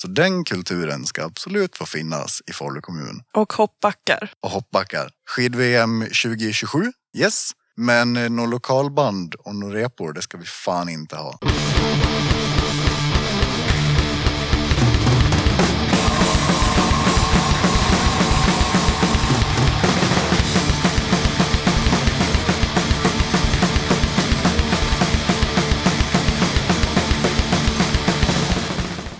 Så den kulturen ska absolut få finnas i Falu kommun. Och hoppbackar. Och hoppbackar. Skid-VM 2027, yes. Men eh, några lokalband och några repor, det ska vi fan inte ha.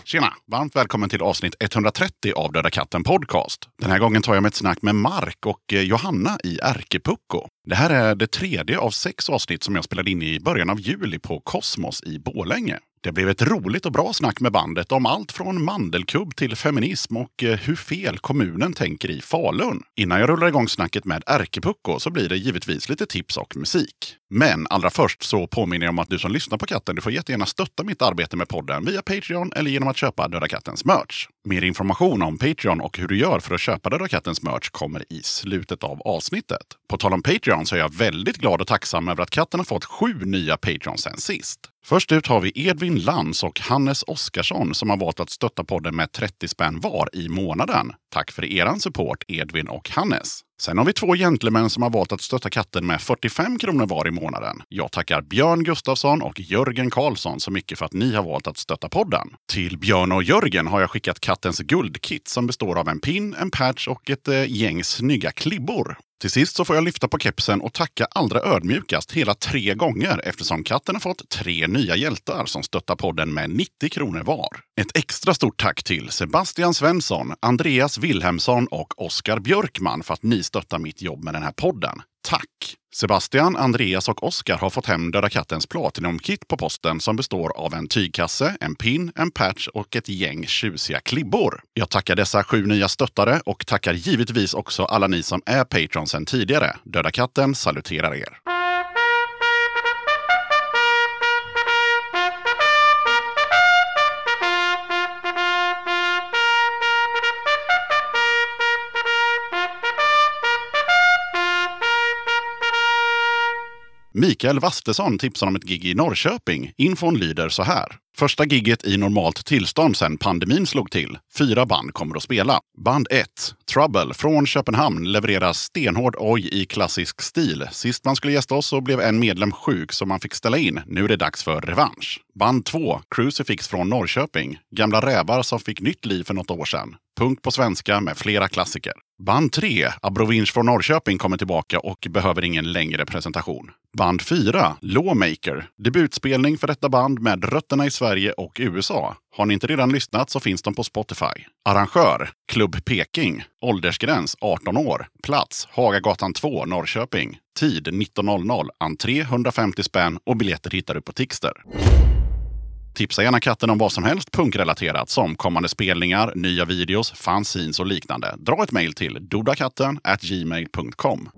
Tjena! Varmt välkommen till avsnitt 130 av Döda katten Podcast. Den här gången tar jag med ett snack med Mark och eh, Johanna i Ärkepucko. Det här är det tredje av sex avsnitt som jag spelade in i början av juli på Kosmos i Bålänge. Det blev ett roligt och bra snack med bandet om allt från mandelkubb till feminism och eh, hur fel kommunen tänker i Falun. Innan jag rullar igång snacket med Ärkepucko så blir det givetvis lite tips och musik. Men allra först så påminner jag om att du som lyssnar på katten, du får jättegärna stötta mitt arbete med podden via Patreon eller genom att köpa Döda Kattens merch. Mer information om Patreon och hur du gör för att köpa Döda Kattens merch kommer i slutet av avsnittet. På tal om Patreon så är jag väldigt glad och tacksam över att katten har fått sju nya Patreons sen sist. Först ut har vi Edvin Lantz och Hannes Oskarsson som har valt att stötta podden med 30 spänn var i månaden. Tack för eran support Edvin och Hannes. Sen har vi två gentlemän som har valt att stötta katten med 45 kronor var i månaden. Jag tackar Björn Gustafsson och Jörgen Karlsson så mycket för att ni har valt att stötta podden. Till Björn och Jörgen har jag skickat kattens guldkit som består av en pin, en patch och ett eh, gäng snygga klibbor. Till sist så får jag lyfta på kepsen och tacka allra ödmjukast hela tre gånger eftersom katten har fått tre nya hjältar som stöttar podden med 90 kronor var. Ett extra stort tack till Sebastian Svensson, Andreas Wilhelmsson och Oskar Björkman för att ni stöttar mitt jobb med den här podden. Tack! Sebastian, Andreas och Oskar har fått hem Döda kattens Platinum-kit på posten som består av en tygkasse, en pin, en patch och ett gäng tjusiga klibbor. Jag tackar dessa sju nya stöttare och tackar givetvis också alla ni som är Patreon sedan tidigare. Döda katten saluterar er. Mikael Wastesson tipsar om ett gig i Norrköping. Infon lyder så här. Första gigget i normalt tillstånd sedan pandemin slog till. Fyra band kommer att spela. Band 1, Trouble från Köpenhamn, levererar stenhård oj i klassisk stil. Sist man skulle gästa oss så blev en medlem sjuk så man fick ställa in. Nu är det dags för revansch. Band 2, Crucifix från Norrköping. Gamla rävar som fick nytt liv för något år sedan. Punk på svenska med flera klassiker. Band 3, Abrovinch från Norrköping, kommer tillbaka och behöver ingen längre presentation. Band 4, Lawmaker. Debutspelning för detta band med rötterna i Sverige och USA. Har ni inte redan lyssnat så finns de på Spotify. Arrangör, Klubb Peking. Åldersgräns 18 år. Plats, Hagagatan 2, Norrköping. Tid 19.00. Entré 150 spänn och biljetter hittar du på Tixter. Tipsa gärna katten om vad som helst punkrelaterat som kommande spelningar, nya videos, fanzines och liknande. Dra ett mejl till dodakatten gmail.com.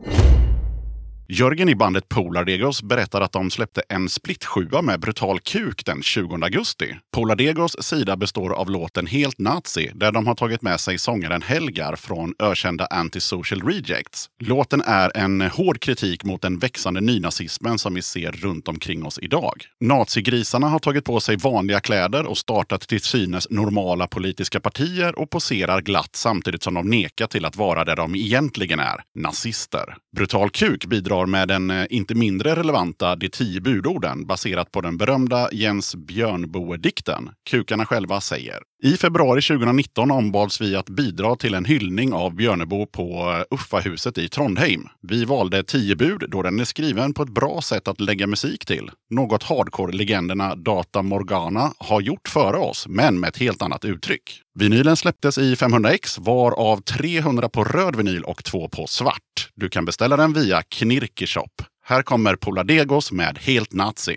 Jörgen i bandet Polardegos berättar att de släppte en split med Brutal Kuk den 20 augusti. Polardegos sida består av låten Helt Nazi där de har tagit med sig sångaren Helgar från ökända Antisocial Rejects. Låten är en hård kritik mot den växande nynazismen som vi ser runt omkring oss idag. Nazigrisarna har tagit på sig vanliga kläder och startat till synes normala politiska partier och poserar glatt samtidigt som de nekar till att vara där de egentligen är, nazister. Brutal Kuk bidrar med den eh, inte mindre relevanta De tio budorden baserat på den berömda Jens Björnboe-dikten. Kukarna själva säger i februari 2019 ombads vi att bidra till en hyllning av Björnebo på eh, Uffahuset i Trondheim. Vi valde tio bud då den är skriven på ett bra sätt att lägga musik till. Något hardcore-legenderna Data Morgana har gjort före oss, men med ett helt annat uttryck. Vinylen släpptes i 500x, varav 300 på röd vinyl och två på svart. Du kan beställa den via Knirkeshop. Här kommer Poladegos med Helt Nazi.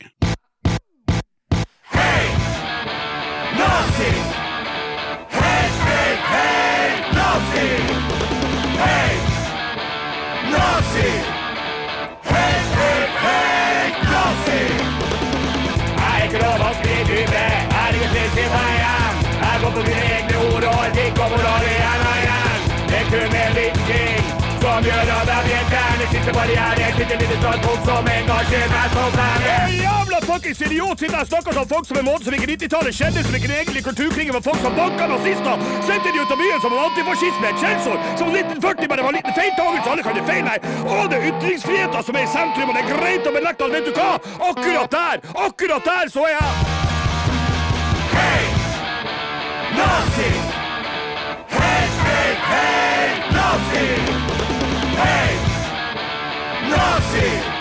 Hey! Nazi! På mina egna ord och har etik och moral i annan hand. Det är kul med viking som gör av hjältar med sin finns det barriärer till en liten stödpunkt som engagerar som är Jävla fuckings idiot! Sitter och snackar som folk som är mån som vilket 90-talet kändes som vilken egentlig kulturkrig var folk som bankade nazister. De ut av som om antifascism är ett källsord. Som 1940 bara var en liten feiltagelse, alle kan det feil her. Og det er ytringsfriheten som er i sentrum, og det er greit å benekte alt. Vet du hva? Akkurat der, akkurat der så er jeg. Hei! Nazi! Hei, hei, hei, nazi! Hei! Nazi!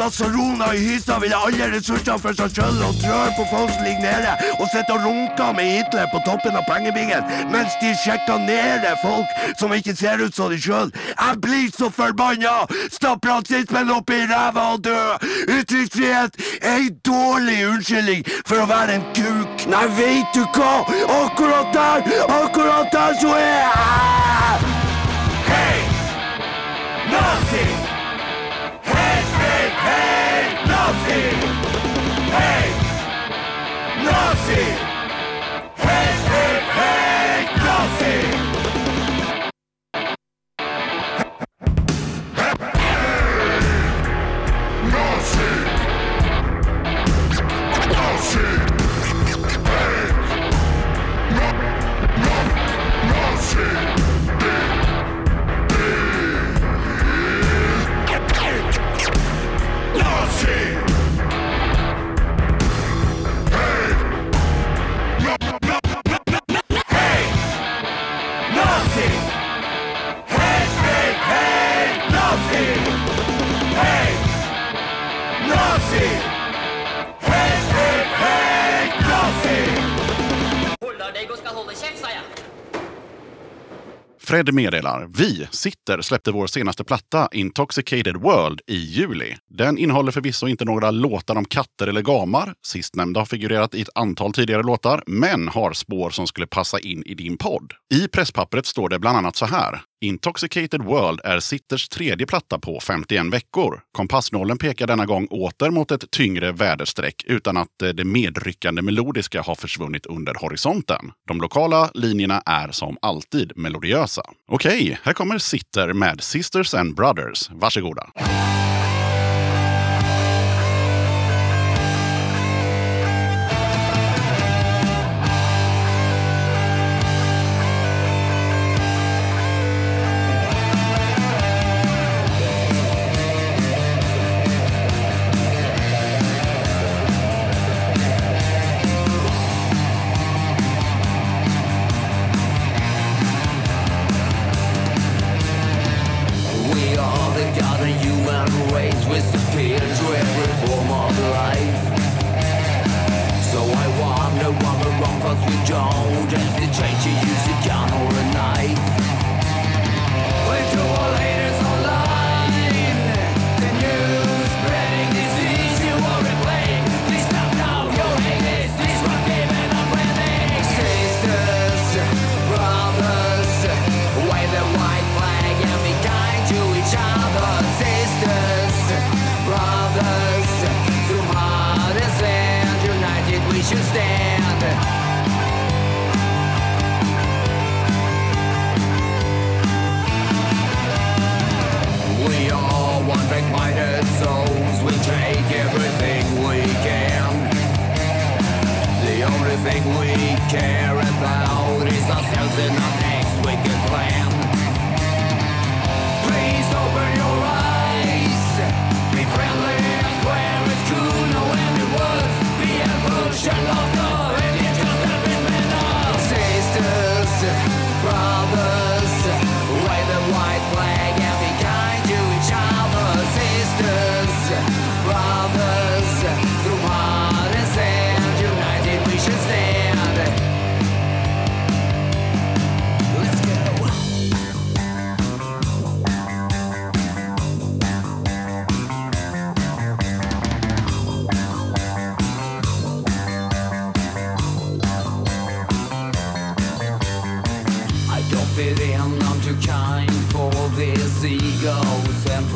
En ego Lazarona i hysa vil ha alle ressurser for seg och og trør på folk som ligger nede og sitter og runker med Hitler på toppen av pengebingen mens de checkar nede folk som ikke ser ut som de selv. Jeg blir så forbanna! Stapp rasismen opp i ræva og dø! Ytringsfrihet er en dårlig unnskyldning for å være en kuk. Nei, vet du hva? Akkurat der, akkurat der så er jeg! Hej! Nazi! Meddelar Vi, Sitter, släppte vår senaste platta Intoxicated World i juli. Den innehåller förvisso inte några låtar om katter eller gamar. Sistnämnda har figurerat i ett antal tidigare låtar, men har spår som skulle passa in i din podd. I presspappret står det bland annat så här. Intoxicated World är Sitters tredje platta på 51 veckor. Kompassnålen pekar denna gång åter mot ett tyngre väderstreck utan att eh, det medryckande melodiska har försvunnit under horisonten. De lokala linjerna är som alltid melodiösa. Okej, här kommer Sitter med Sisters and Brothers. Varsågoda.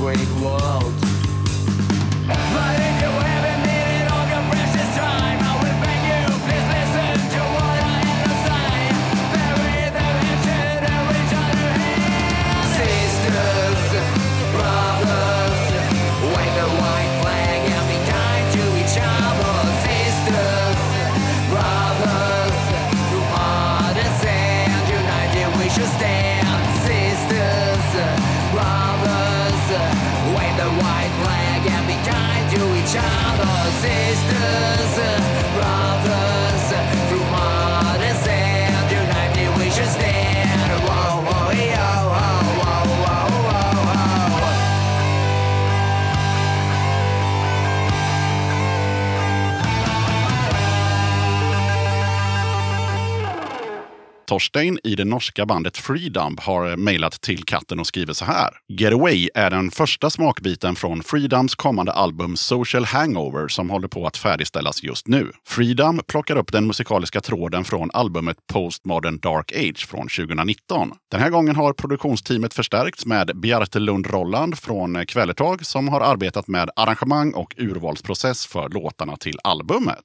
Great world. Torstein i det norska bandet Freedump har mejlat till katten och skriver så här. Getaway är den första smakbiten från Freedums kommande album Social Hangover som håller på att färdigställas just nu. Freedom plockar upp den musikaliska tråden från albumet Postmodern Dark Age från 2019. Den här gången har produktionsteamet förstärkts med Bjarte Lund Rolland från Kvällertag som har arbetat med arrangemang och urvalsprocess för låtarna till albumet.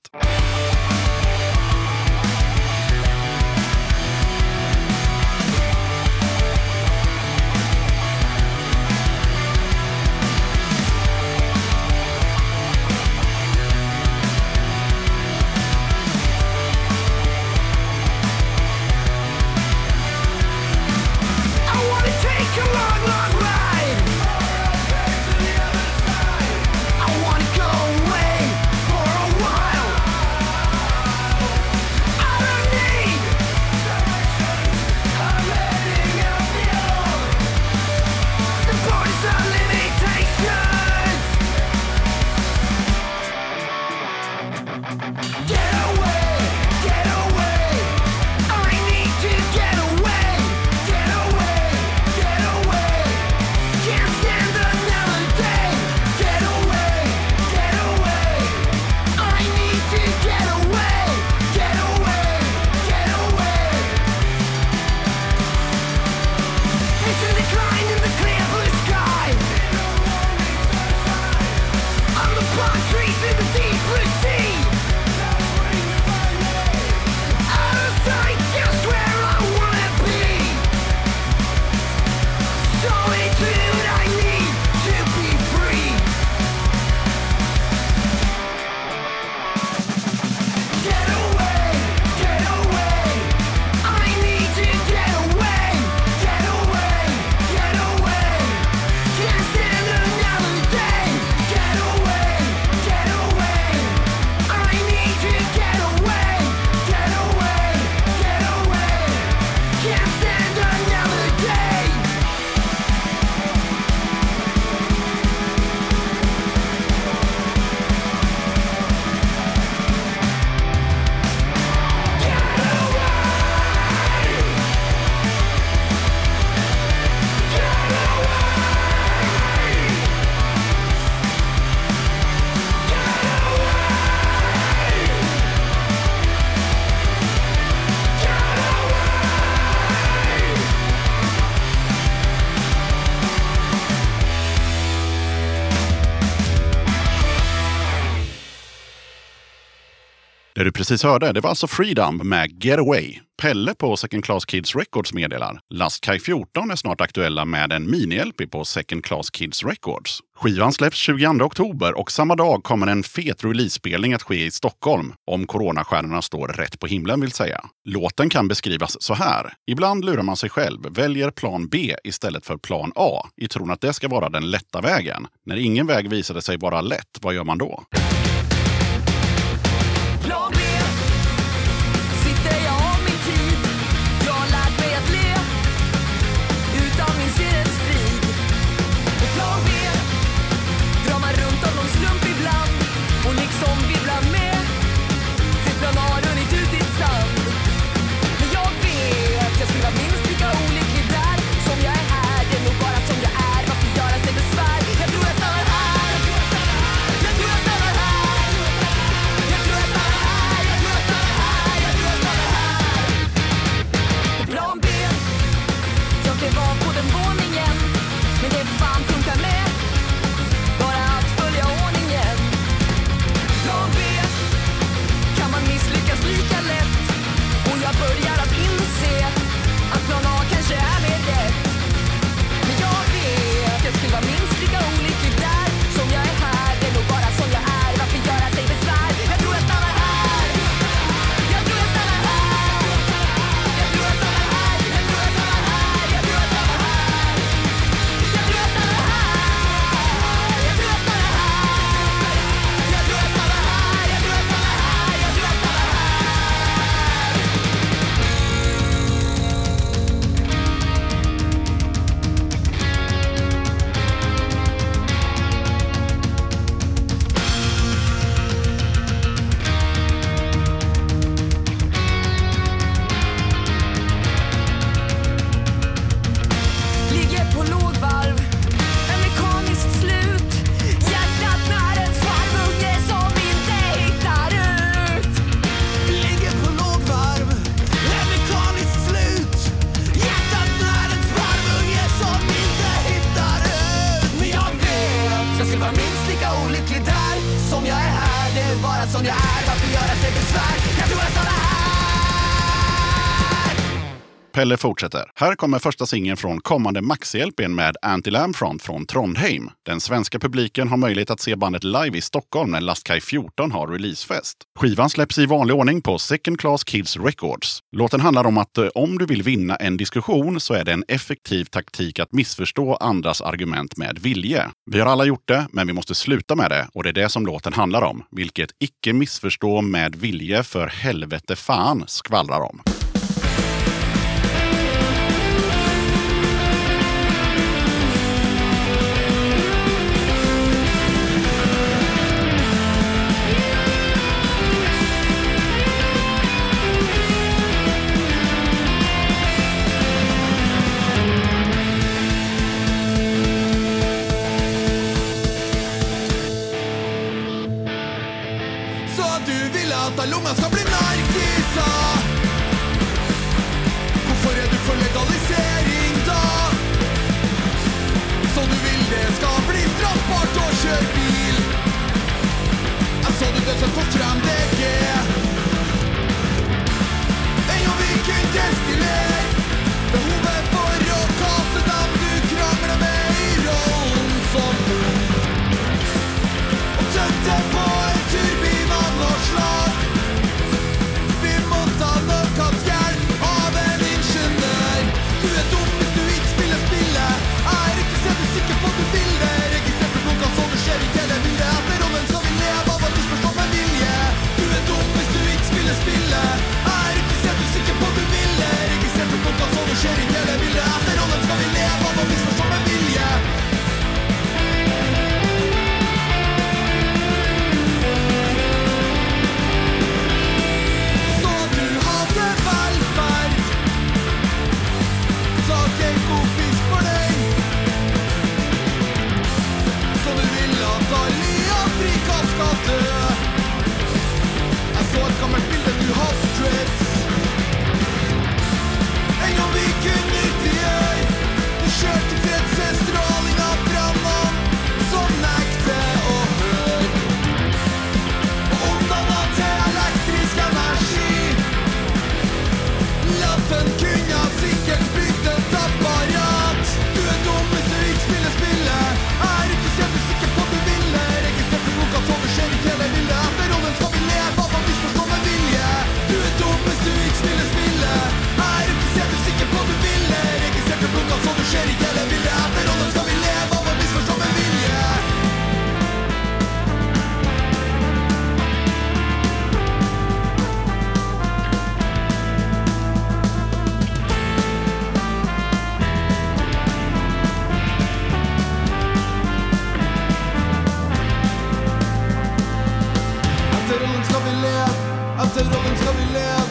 Precis hörde, det var alltså Freedom med Get Away. Pelle på Second Class Kids Records meddelar. Lastkaj 14 är snart aktuella med en mini-LP på Second Class Kids Records. Skivan släpps 22 oktober och samma dag kommer en fet release-spelning att ske i Stockholm. Om coronastjärnorna står rätt på himlen vill säga. Låten kan beskrivas så här. Ibland lurar man sig själv, väljer plan B istället för plan A i tron att det ska vara den lätta vägen. När ingen väg visade sig vara lätt, vad gör man då? Pelle fortsätter. Här kommer första singeln från kommande Maxi-LPn med Anti Lamfront från Trondheim. Den svenska publiken har möjlighet att se bandet live i Stockholm när Lastkaj 14 har releasefest. Skivan släpps i vanlig ordning på Second Class Kids Records. Låten handlar om att eh, om du vill vinna en diskussion så är det en effektiv taktik att missförstå andras argument med vilje. Vi har alla gjort det, men vi måste sluta med det och det är det som låten handlar om, vilket icke missförstå med vilje för helvete fan skvallrar om. Aceyrollen ska vi leva.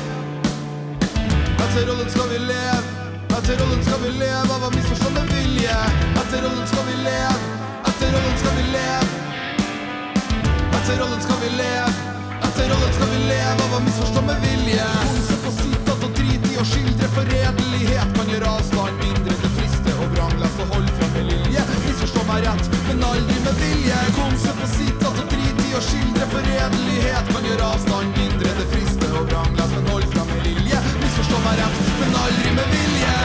Lev rollen ska vi leva. Lev rollen ska vi leva vad missförstånden vilja. Aceyrollen ska vi lev Aceyrollen ska vi lev Aceyrollen ska vi lev Aceyrollen ska vi leva vad missförstånden vilja. Konsen får sitta och drit i och skildra förrädlighet Man gör avstånd mindre till friste och vranglas och håll fram med lilje Missförstå mig rätt men aldrig med vilja. Konsen får sitta och drit i och skildra förrädlighet Man gör avstånd med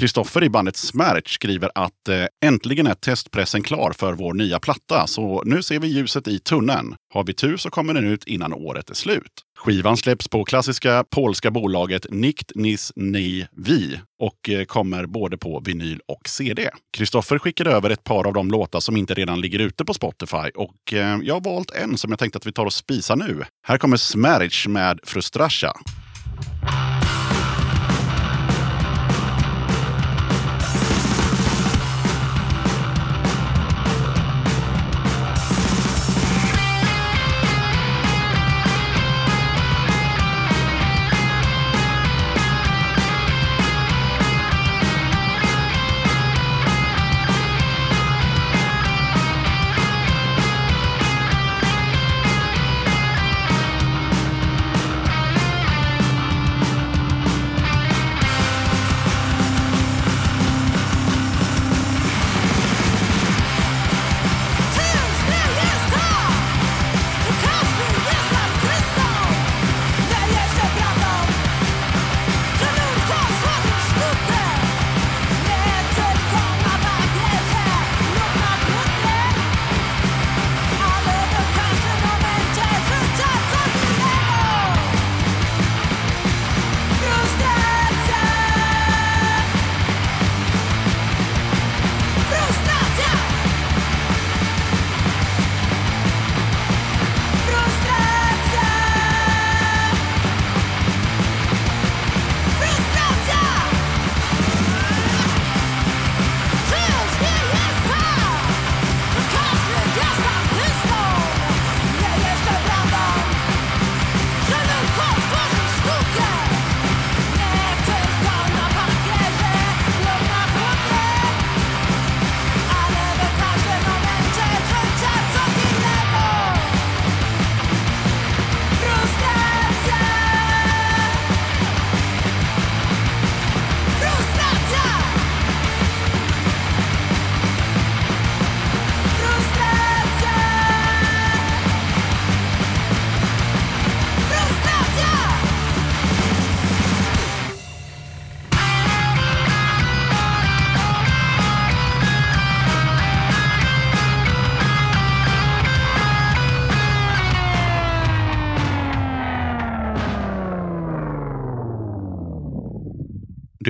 Kristoffer i bandet Smärch skriver att eh, äntligen är testpressen klar för vår nya platta, så nu ser vi ljuset i tunneln. Har vi tur så kommer den ut innan året är slut. Skivan släpps på klassiska polska bolaget Nikt Nis Ni Vi och eh, kommer både på vinyl och CD. Kristoffer skickade över ett par av de låtar som inte redan ligger ute på Spotify och eh, jag har valt en som jag tänkte att vi tar och spisar nu. Här kommer Smärch med Frustrasha.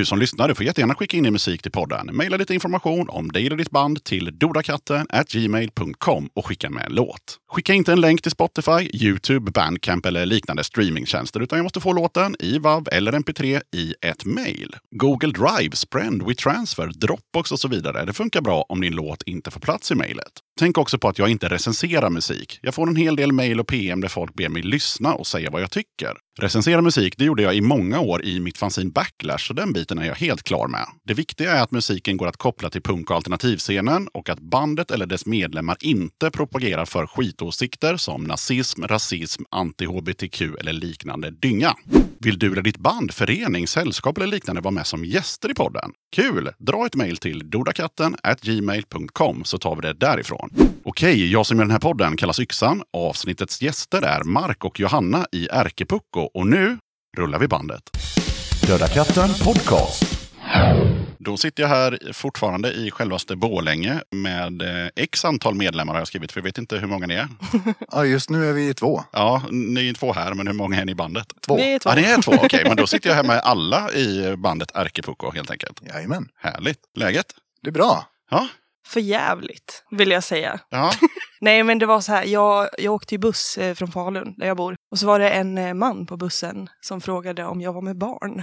Du som lyssnar du får jättegärna skicka in din musik till podden. Maila lite information om dig eller ditt band till dodakatten gmail.com och skicka med en låt. Skicka inte en länk till Spotify, Youtube, Bandcamp eller liknande streamingtjänster utan jag måste få låten i WAV eller MP3 i ett mail. Google Drive, Sprend, WeTransfer, Dropbox och så vidare. Det funkar bra om din låt inte får plats i mejlet. Tänk också på att jag inte recenserar musik. Jag får en hel del mejl och PM där folk ber mig lyssna och säga vad jag tycker. Recensera musik, det gjorde jag i många år i mitt fanzine Backlash, så den biten är jag helt klar med. Det viktiga är att musiken går att koppla till punk och alternativscenen och att bandet eller dess medlemmar inte propagerar för skitåsikter som nazism, rasism, anti-hbtq eller liknande dynga. Vill du eller ditt band, förening, sällskap eller liknande vara med som gäster i podden? Kul! Dra ett mejl till dodakatten gmail.com så tar vi det därifrån. Okej, jag som gör den här podden kallas Yxan. Avsnittets gäster är Mark och Johanna i Ärkepucko och nu rullar vi bandet. Döda katten podcast. Då sitter jag här fortfarande i självaste Bålänge med eh, x antal medlemmar har jag skrivit, för jag vet inte hur många ni är. Ja, just nu är vi två. Ja, ni är två här, men hur många är ni i bandet? Två. Vi är två. Ja, ni är två, okej. men då sitter jag här med alla i bandet Ärkepucko helt enkelt. Jajamän, Härligt. Läget? det är bra. Ja. För jävligt, vill jag säga. Ja. Nej, men det var så här, jag, jag åkte ju buss eh, från Falun, där jag bor. Och så var det en eh, man på bussen som frågade om jag var med barn.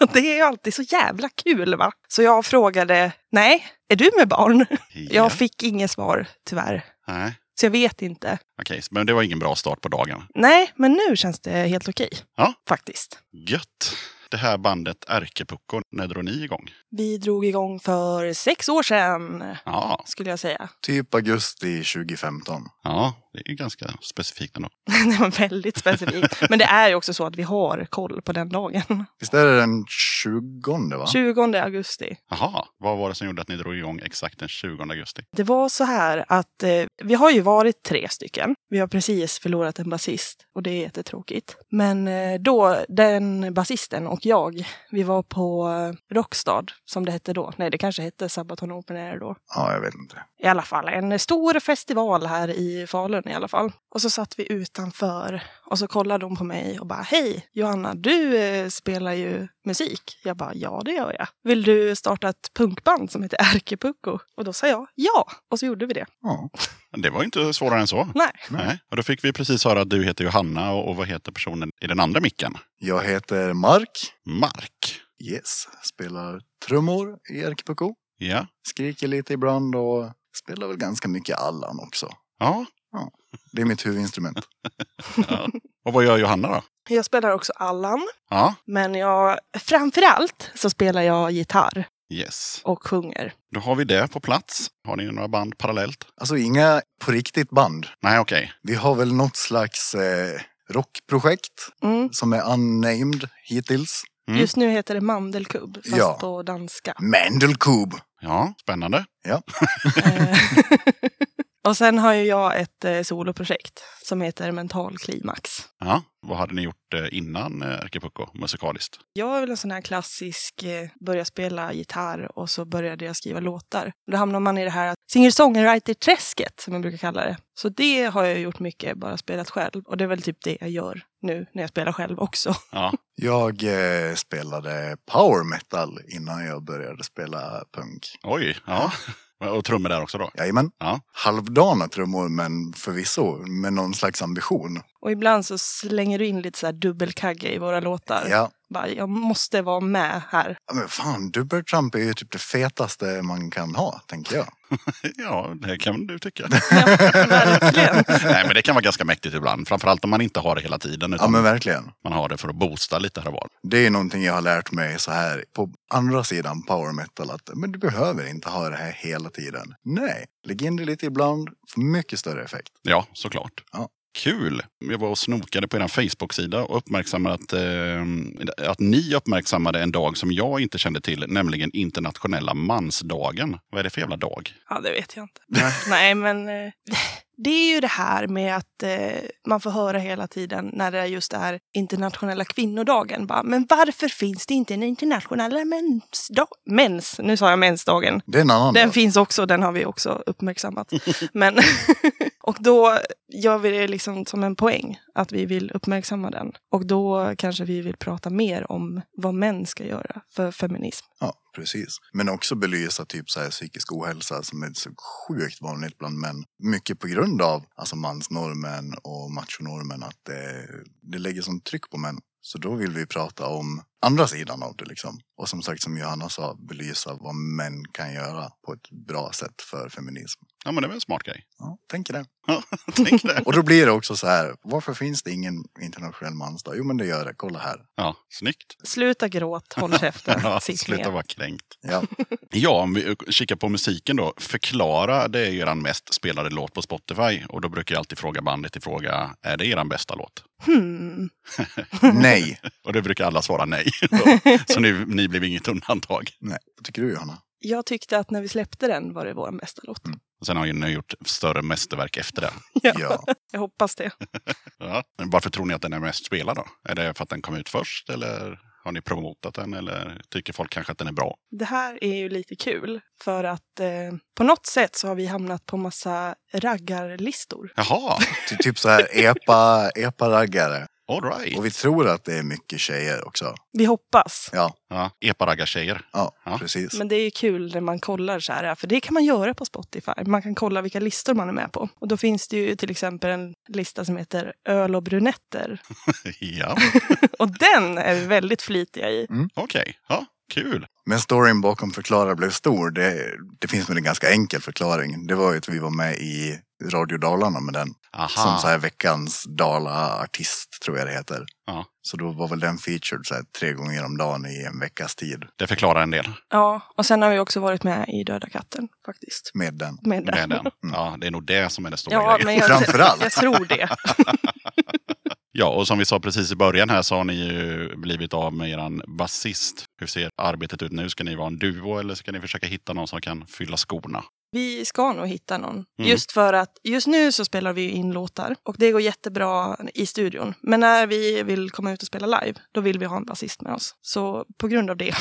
det är ju alltid så jävla kul, va? Så jag frågade, nej, är du med barn? Ja. Jag fick inget svar, tyvärr. Nej. Så jag vet inte. Okej, men det var ingen bra start på dagen. Nej, men nu känns det helt okej. Ja. Faktiskt. Gött. Det här bandet Ärkepucko, när drog ni igång? Vi drog igång för sex år sedan, Ja, skulle jag säga. Typ augusti 2015. ja det är ganska specifikt ändå. det var väldigt specifikt. Men det är ju också så att vi har koll på den dagen. Visst är det den 20 va? 20 augusti. Jaha, vad var det som gjorde att ni drog igång exakt den 20 augusti? Det var så här att eh, vi har ju varit tre stycken. Vi har precis förlorat en basist och det är jättetråkigt. Men eh, då, den basisten och jag, vi var på eh, Rockstad som det hette då. Nej, det kanske hette Sabaton Open Air då. Ja, jag vet inte. I alla fall en stor festival här i Falun i alla fall. Och så satt vi utanför och så kollade de på mig och bara Hej Johanna, du eh, spelar ju musik. Jag bara ja, det gör jag. Vill du starta ett punkband som heter Ärkepucko? Och då sa jag ja, och så gjorde vi det. Ja. Det var inte svårare än så. Nej, Nej. Och då fick vi precis höra att du heter Johanna och, och vad heter personen i den andra micken? Jag heter Mark. Mark. Yes. Spelar trummor i Ärkepucko. Ja. Skriker lite ibland och spelar väl ganska mycket Allan också. Ja. Det är mitt huvudinstrument. ja. Och vad gör Johanna då? jag spelar också Allan. Ja. Men jag, framförallt så spelar jag gitarr Yes. och sjunger. Då har vi det på plats. Har ni några band parallellt? Alltså inga på riktigt band. Nej, okej. Vi har väl något slags eh, rockprojekt Mm. som är unnamed hittills. Mm. Just nu heter det Mandelkubb, fast Ja. på danska. Mandelkub. Ja, spännande. Eh, och sen har ju jag ett eh, soloprojekt som heter Mental Klimax. Ja. Vad hade ni gjort eh, innan eh, musikaliskt? Jag är väl en sån här klassisk, eh, börja spela gitarr och så började jag skriva låtar. Då hamnar man i det här singer-songwriter-träsket som jag brukar kalla det. Så det har jag gjort mycket, bara spelat själv. Och det är väl typ det jag gör nu när jag spelar själv också. Ja. Jag eh, spelade power metal innan jag började spela punk. Oj. Ja. Och trummor där också då? Jajamän. Ja. Halvdana trummor men förvisso med någon slags ambition. Och ibland så slänger du in lite så här dubbelkagge i våra låtar. Ja. Bara, jag måste vara med här. Ja, Men fan, dubbeltramp är ju typ det fetaste man kan ha, tänker jag. Ja, det kan du tycka. Ja, verkligen. Nej, men det kan vara ganska mäktigt ibland. Framförallt om man inte har det hela tiden. Ja men verkligen. man har det för att boosta lite här och var. Det är någonting jag har lärt mig så här på andra sidan power metal att men du behöver inte ha det här hela tiden. Nej, lägg in det lite ibland, får mycket större effekt. Ja, såklart. Ja. Kul! Jag var och snokade på er Facebook-sida och uppmärksammade att, eh, att ni uppmärksammade en dag som jag inte kände till, nämligen internationella mansdagen. Vad är det för jävla dag? Ja, det vet jag inte. Nej, men eh, det är ju det här med att eh, man får höra hela tiden när det just är internationella kvinnodagen. Bara, men varför finns det inte en internationella mensdag? Mens, nu sa jag mensdagen. Det är en annan Den dag. finns också, den har vi också uppmärksammat. Men, och då gör vi det liksom som en poäng att vi vill uppmärksamma den. Och då kanske vi vill prata mer om vad män ska göra för feminism. Ja, precis. Men också belysa typ så här psykisk ohälsa som är så sjukt vanligt bland män. Mycket på grund av alltså mansnormen och machonormen att det, det lägger sånt tryck på män. Så då vill vi prata om andra sidan av det liksom. Och som sagt som Johanna sa, belysa vad män kan göra på ett bra sätt för feminism. Ja, men det är väl en smart grej. Ja, tänker det. Ja, tänk det. Och då blir det också så här, varför finns det ingen internationell mansdag? Jo men det gör det, kolla här. Ja, snyggt. Sluta gråt, håll käften, Ja, sitt sluta ner. vara kränkt. Ja, Ja, om vi kikar på musiken då. Förklara, det är ju er mest spelade låt på Spotify. Och då brukar jag alltid fråga bandet i fråga, är det er bästa låt? Hmm. nej. Och det brukar alla svara nej. Så ni, ni blev inget undantag. nej. Vad tycker du Johanna? Jag tyckte att när vi släppte den var det vår bästa låt. Och sen har ju ni gjort större mästerverk efter det. Ja, Ja. Jag hoppas det. Ja. Men varför tror ni att den är mest spelad då? Är det för att den kom ut först eller har ni promotat den eller tycker folk kanske att den är bra? Det här är ju lite kul för att eh, på något sätt så har vi hamnat på massa raggarlistor. Jaha, Ty- Typ så här epa, epa-raggare. All right. Och vi tror att det är mycket tjejer också. Vi hoppas. Ja, Ja, epa-raggar-tjejer. ja, Ja. precis. Men det är ju kul när man kollar så här, för det kan man göra på Spotify. Man kan kolla vilka listor man är med på. Och då finns det ju till exempel en lista som heter Öl och brunetter. ja, Och den är vi väldigt flitiga i. okej. Ja, kul. Men storyn bakom Förklara blev stor. Det, det finns väl en ganska enkel förklaring. Det var ju att vi var med i Radio Dalarna med den. Aha. Som så här veckans Dala-artist tror jag det heter. Ja. Så då var väl den featured så här, tre gånger om dagen i en veckas tid Det förklarar en del Ja, och sen har vi också varit med i Döda katten faktiskt. med den. Med den. med den. Ja, det är nog det som är det stora Ja, grejen. men jag, Framförallt. jag tror det. Ja, och som vi sa precis i början här så har ni ju blivit av med eran basist. Hur ser arbetet ut nu? Ska ni vara en duo eller ska ni försöka hitta någon som kan fylla skorna? Vi ska nog hitta någon. Mm. Just för att just nu så spelar vi in låtar och det går jättebra i studion. Men när vi vill komma ut och spela live, då vill vi ha en basist med oss. Så på grund av det.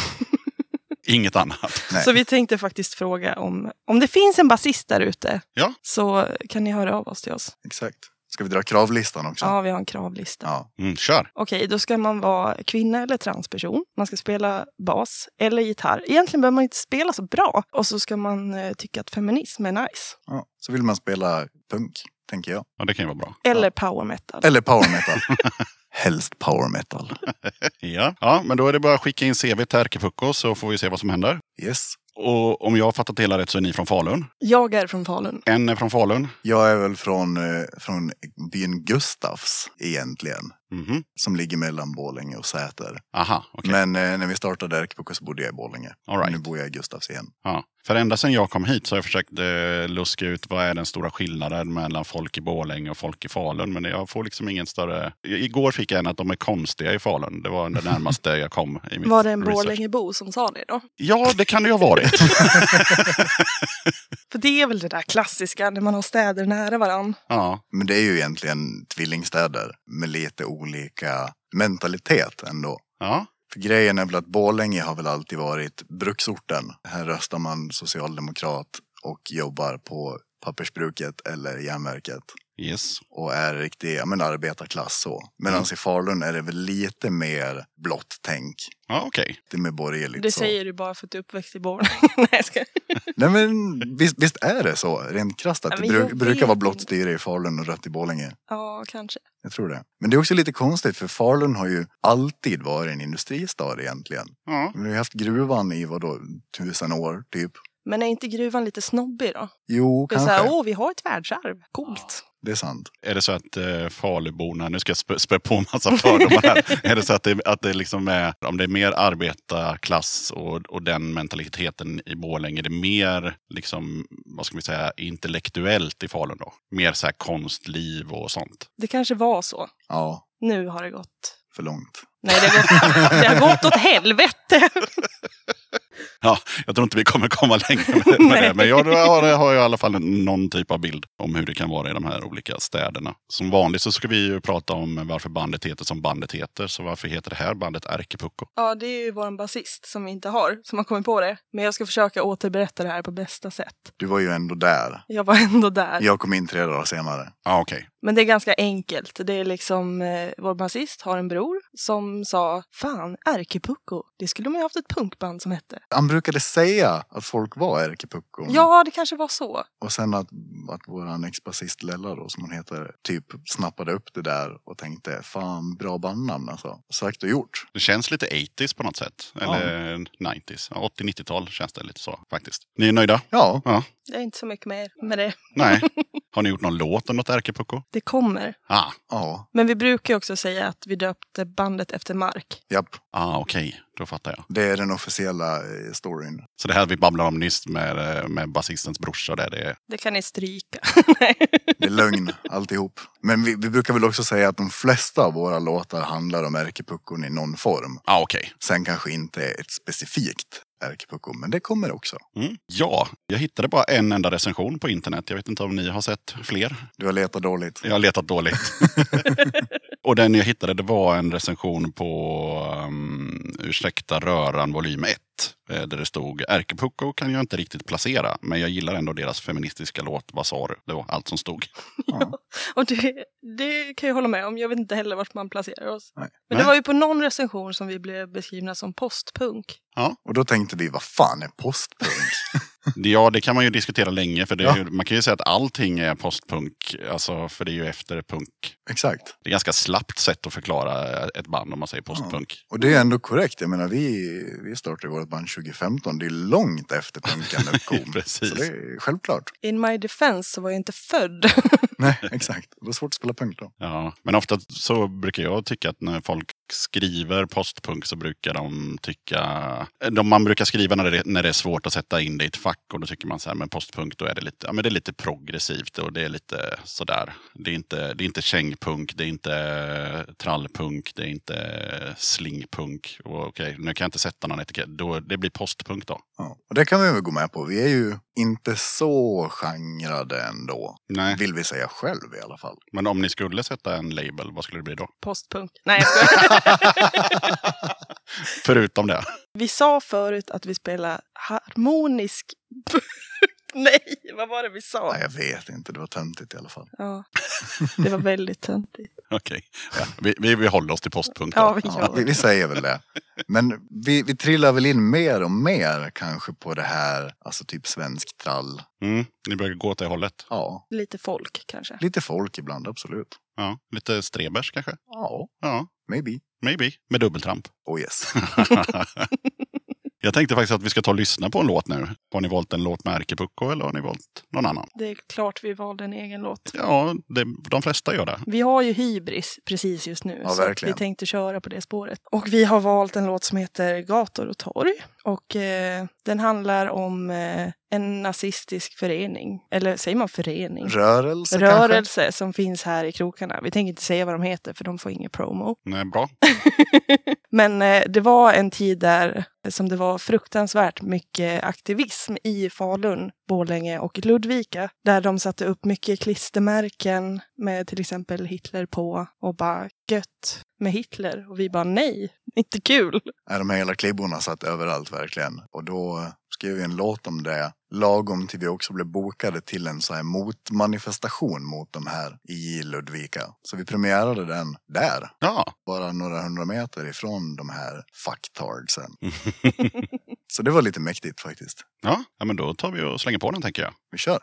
Inget annat. Nej. Så vi tänkte faktiskt fråga om, om det finns en basist där ute. Ja. Så kan ni höra av oss till oss. Exakt. Ska vi dra kravlistan också? Ja, vi har en kravlista. Ja. Mm, kör! Okej, då ska man vara kvinna eller transperson. Man ska spela bas eller gitarr. Egentligen behöver man inte spela så bra. Och så ska man eh, tycka att feminism är nice. ja. Så vill man spela punk, tänker jag. Ja, det kan ju vara bra. Eller power metal. Eller power metal. Helst power metal. Ja. ja, men då är det bara att skicka in CV till Ärkepucko så får vi se vad som händer. Yes. Och om jag har fattat det hela rätt så är ni från Falun. Jag är från Falun. En är från Falun. Jag är väl från, eh, från byn Gustafs egentligen. Mhm. Som ligger mellan Borlänge och Säter. Aha, okej. Men eh, när vi startade Ärkepucko så bodde jag i Borlänge. Right. Nu bor jag i Gustafs igen. Ja. För ända sedan jag kom hit så har jag försökt eh, luska ut vad är den stora skillnaden mellan folk i Borlänge och folk i Falun. Men jag får liksom ingen större... Igår fick jag en att de är konstiga i Falun. Det var det närmaste jag kom i mitt Var det en research. Borlängebo som sa det då? Ja, det kan det ju ha varit. För det är väl det där klassiska när man har städer nära varann. ja. Men det är ju egentligen tvillingstäder med lite olika mentalitet ändå. ja. För grejen är väl att Borlänge har väl alltid varit bruksorten. Här röstar man socialdemokrat och jobbar på pappersbruket eller järnverket. Yes. Och är riktig ja, men arbetarklass så. Medan Mm. i Falun är det väl lite mer blått tänk. Ja, okej. Det med borgerligt Det så. säger du bara för att du är uppväxt i Borlänge. Nej, jag ska... Nej men visst, visst är det så, rent krasst, att Ja, det bru- brukar vara blått styre i Falun och rött i Borlänge. Ja, kanske. Jag tror det. Men det är också lite konstigt för Falun har ju alltid varit en industristad egentligen. Ja. Vi har ju haft gruvan i vadå, tusen år typ. Men är inte gruvan lite snobbig då? Jo, Det är så kanske. här, åh, vi har ett världsarv. Coolt. Det är sant. Är det så att eh, Faluborna, nu ska jag spä, spä på en massa fördomar här. är det så att det, att det liksom är, om det är mer arbetarklass och, och den mentaliteten i Borlänge, är det mer liksom, vad ska vi säga, intellektuellt i Falun då? Mer så här konstliv och sånt. Det kanske var så. Ja, Nu har det gått. för långt. Nej, det har gått, det har gått åt helvete. Ja, jag tror inte vi kommer komma längre med, med det. Men jag har, jag har i alla fall någon typ av bild om hur det kan vara i de här olika städerna. Som vanligt så ska vi ju prata om varför bandet heter som bandet heter. Så varför heter det här bandet Ärkepucko? Ja, det är ju vår basist som vi inte har, som har kommit på det. Men jag ska försöka återberätta det här på bästa sätt. Du var ju ändå där. Jag var ändå där. Jag kom in tre dagar senare. Ja, okej. Men det är ganska enkelt. Det är liksom, eh, vår basist har en bror som sa, fan, Ärkepucko, det skulle man ju haft ett punkband som hette. Han brukade säga att folk var ärkepuckon. Ja, det kanske var så. Och sen att, att våran ex-basist Lella då, som hon heter, typ snappade upp det där och tänkte fan bra bandnamn alltså. Sagt och gjort. Det känns lite 80s på något sätt. Eller 90s. Ja, 80-90-tal känns det lite så faktiskt. Ni är nöjda? Ja, Ja. Det är inte så mycket mer med det. Nej. Har ni gjort någon låt om något Ärkepucko? Det kommer. Ah, ja, Men vi brukar ju också säga att vi döpte bandet efter mark. japp. ah okej. Då fattar jag. Det är den officiella eh, storyn. Så det här vi babblade om nyss med, eh, med basistens brorsa, det är... Det kan ni stryka. Det är lögn alltihop. Men vi, vi brukar väl också säga att de flesta av våra låtar handlar om ärkepuckon i någon form. Ah, okej. Sen kanske inte ett specifikt ärkepucko, men det kommer också. Mm. Ja, jag hittade bara en enda recension på internet. Jag vet inte om ni har sett fler. Du har letat dåligt. Jag har letat dåligt. och den jag hittade det var en recension på um, Ursäkta röran volym 1. eh, Där det stod Ärkepucko kan jag inte riktigt placera. Men jag gillar ändå deras feministiska låt Vad sa du? Det var allt som stod. Ja. Och det, det kan jag hålla med om. Jag vet inte heller vart man placerar oss. Nej. Men Nej. det var ju på någon recension som vi blev beskrivna som postpunk. Och då tänkte vi, vad fan är postpunk? Ja, det kan man ju diskutera länge. För det är, Ja. ju- man kan ju säga att allting är postpunk. Alltså, för det är ju efter punk. Exakt. Det är ganska slappt sätt att förklara ett band om man säger postpunk. Och det är ändå korrekt. Jag menar, vi, vi startade vårt band 2015. Det är långt efter punken uppkom. Precis. Så det är självklart. In my defense så var jag inte född. Nej, exakt. Det var svårt att spela punk då. Ja, men ofta så brukar jag tycka att när folk skriver postpunk så brukar de tycka... De, man brukar skriva när det, när det är svårt att sätta in det i ett fack och då tycker man så här, men postpunk då är det lite, ja, men det är lite progressivt och det är lite sådär. Det är inte, det är inte kängpunk, det är inte trallpunk, det är inte slingpunk. Och okej, nu kan jag inte sätta någon etikett. Då, det blir postpunk då. Ja. Och det kan vi väl gå med på. Vi är ju inte så genrade ändå. Nej, Vill vi säga själv i alla fall. men om ni skulle sätta en label, vad skulle det bli då? Postpunk. Nej, jag. Förutom det. Vi sa förut att vi spelar harmonisk... Nej, vad var det vi sa? Nej, jag vet inte. Det var töntigt i alla fall. Ja, det var väldigt töntigt. Okej, ja, vi, vi, vi håller oss till postpunk då. Ja, vi Ja, vi, vi säger väl det. Men vi, vi trillar väl in mer och mer kanske på det här, alltså typ svensk trall. Mm, ni börjar gå åt det hållet. Ja, Lite folk kanske. lite folk ibland, absolut. Ja, lite strebers kanske? Ja, Ja, maybe. maybe. Med dubbeltramp. Oh yes. Jag tänkte faktiskt att vi ska ta och lyssna på en låt nu. Har ni valt en låt med Erkki Pucko eller har ni valt någon annan? Det är klart vi valde en egen låt. Ja, det, de flesta gör det. Vi har ju hybris precis just nu. Ja, så vi tänkte köra på det spåret. Och vi har valt en låt som heter Gator och torg. Och eh, den handlar om eh, en nazistisk förening. Eller säger man förening? Rörelse kanske? Rörelse som finns här i krokarna. Vi tänker inte säga vad de heter för de får ingen promo. Nej, bra. Men eh, det var en tid där som det var fruktansvärt mycket aktivism i Falun, Borlänge och Ludvika. Där de satte upp mycket klistermärken med till exempel Hitler på och bara gött med Hitler. Och vi bara nej, inte kul. Ja, de här hela klibborna satt överallt verkligen. Och då skrev vi en låt om det. Lagom till vi också blev bokade till en så här motmanifestation mot de här i Ludvika. Så vi premiärade den där. Ja, Bara några hundra meter ifrån de här fucktardsen. så det var lite mäktigt faktiskt. ja, ja men då tar vi och slänger på den tänker jag. Vi kör.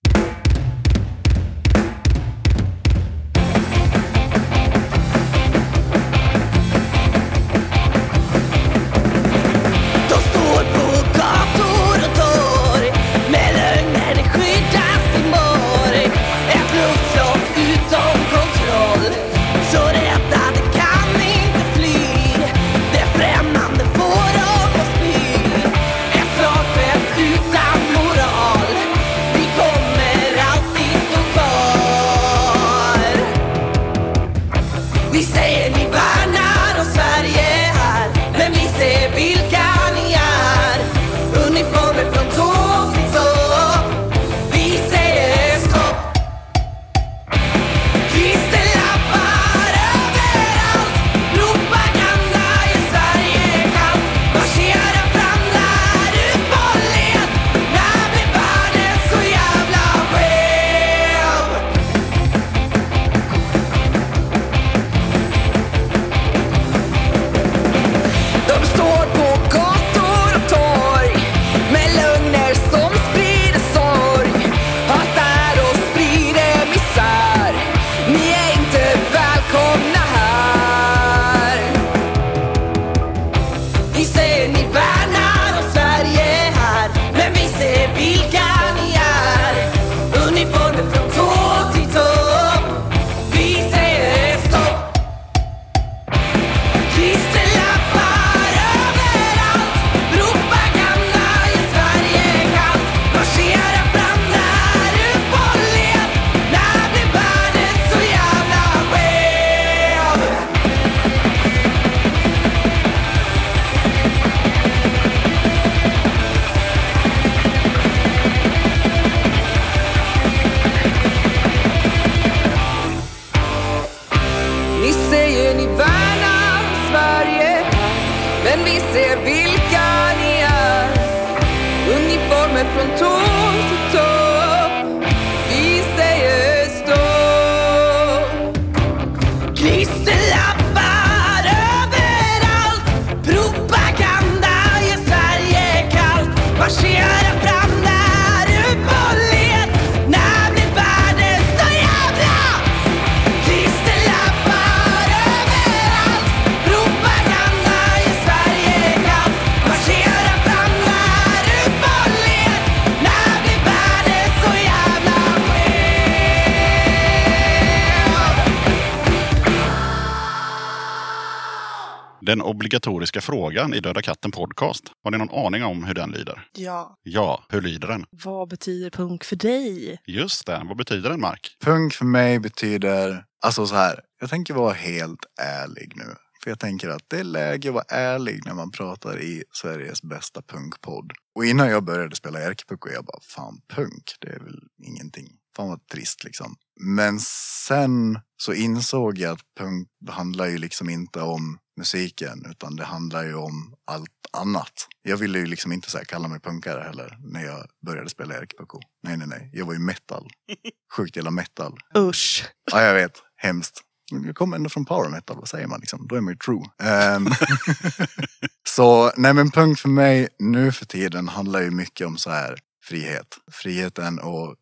Frågan i Döda katten podcast. Har ni någon aning om hur den lyder? Ja. Ja, hur lyder den? Vad betyder punk för dig? Just det, vad betyder den Mark? Punk för mig betyder, alltså så här, jag tänker vara helt ärlig nu. För jag tänker att det är läge att vara ärlig när man pratar i Sveriges bästa punkpodd. Och innan jag började spela ärkepucko, jag bara, fan punk, det är väl ingenting. Fan vad trist liksom. Men sen så insåg jag att punk handlar ju liksom inte om musiken, utan det handlar ju om allt annat. Jag ville ju liksom inte så kalla mig punkare heller när jag började spela ärkepucko. Nej, nej, nej. Jag var ju metal. Sjukt jävla metal. Usch. Ja, jag vet. Hemskt. Jag kommer ändå från power metal, vad säger man liksom? Då är man ju true. Ehm, så, nej men punk för mig nu för tiden handlar ju mycket om så här frihet. Friheten att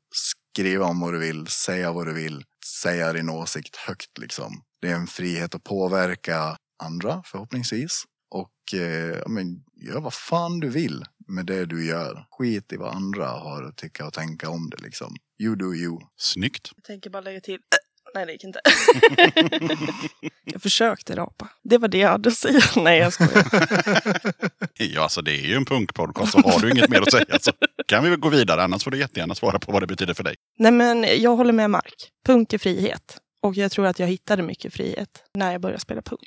skriva om vad du vill, säga vad du vill, säga din åsikt högt liksom. Det är en frihet att påverka andra förhoppningsvis. Och eh, ja, men, gör vad fan du vill med det du gör. Skit i vad andra har att tycka och tänka om det liksom. You do you. Snyggt. Jag tänker bara lägga till. Nej, det gick inte. jag försökte rapa. Det var det jag hade att säga. Nej, jag skojar. Ja, alltså det är ju en punkpodcast så har du inget mer att säga så kan vi väl gå vidare. Annars får du jättegärna svara på vad det betyder för dig. Nej, men jag håller med Mark. Punk är frihet. Och jag tror att jag hittade mycket frihet när jag började spela punk.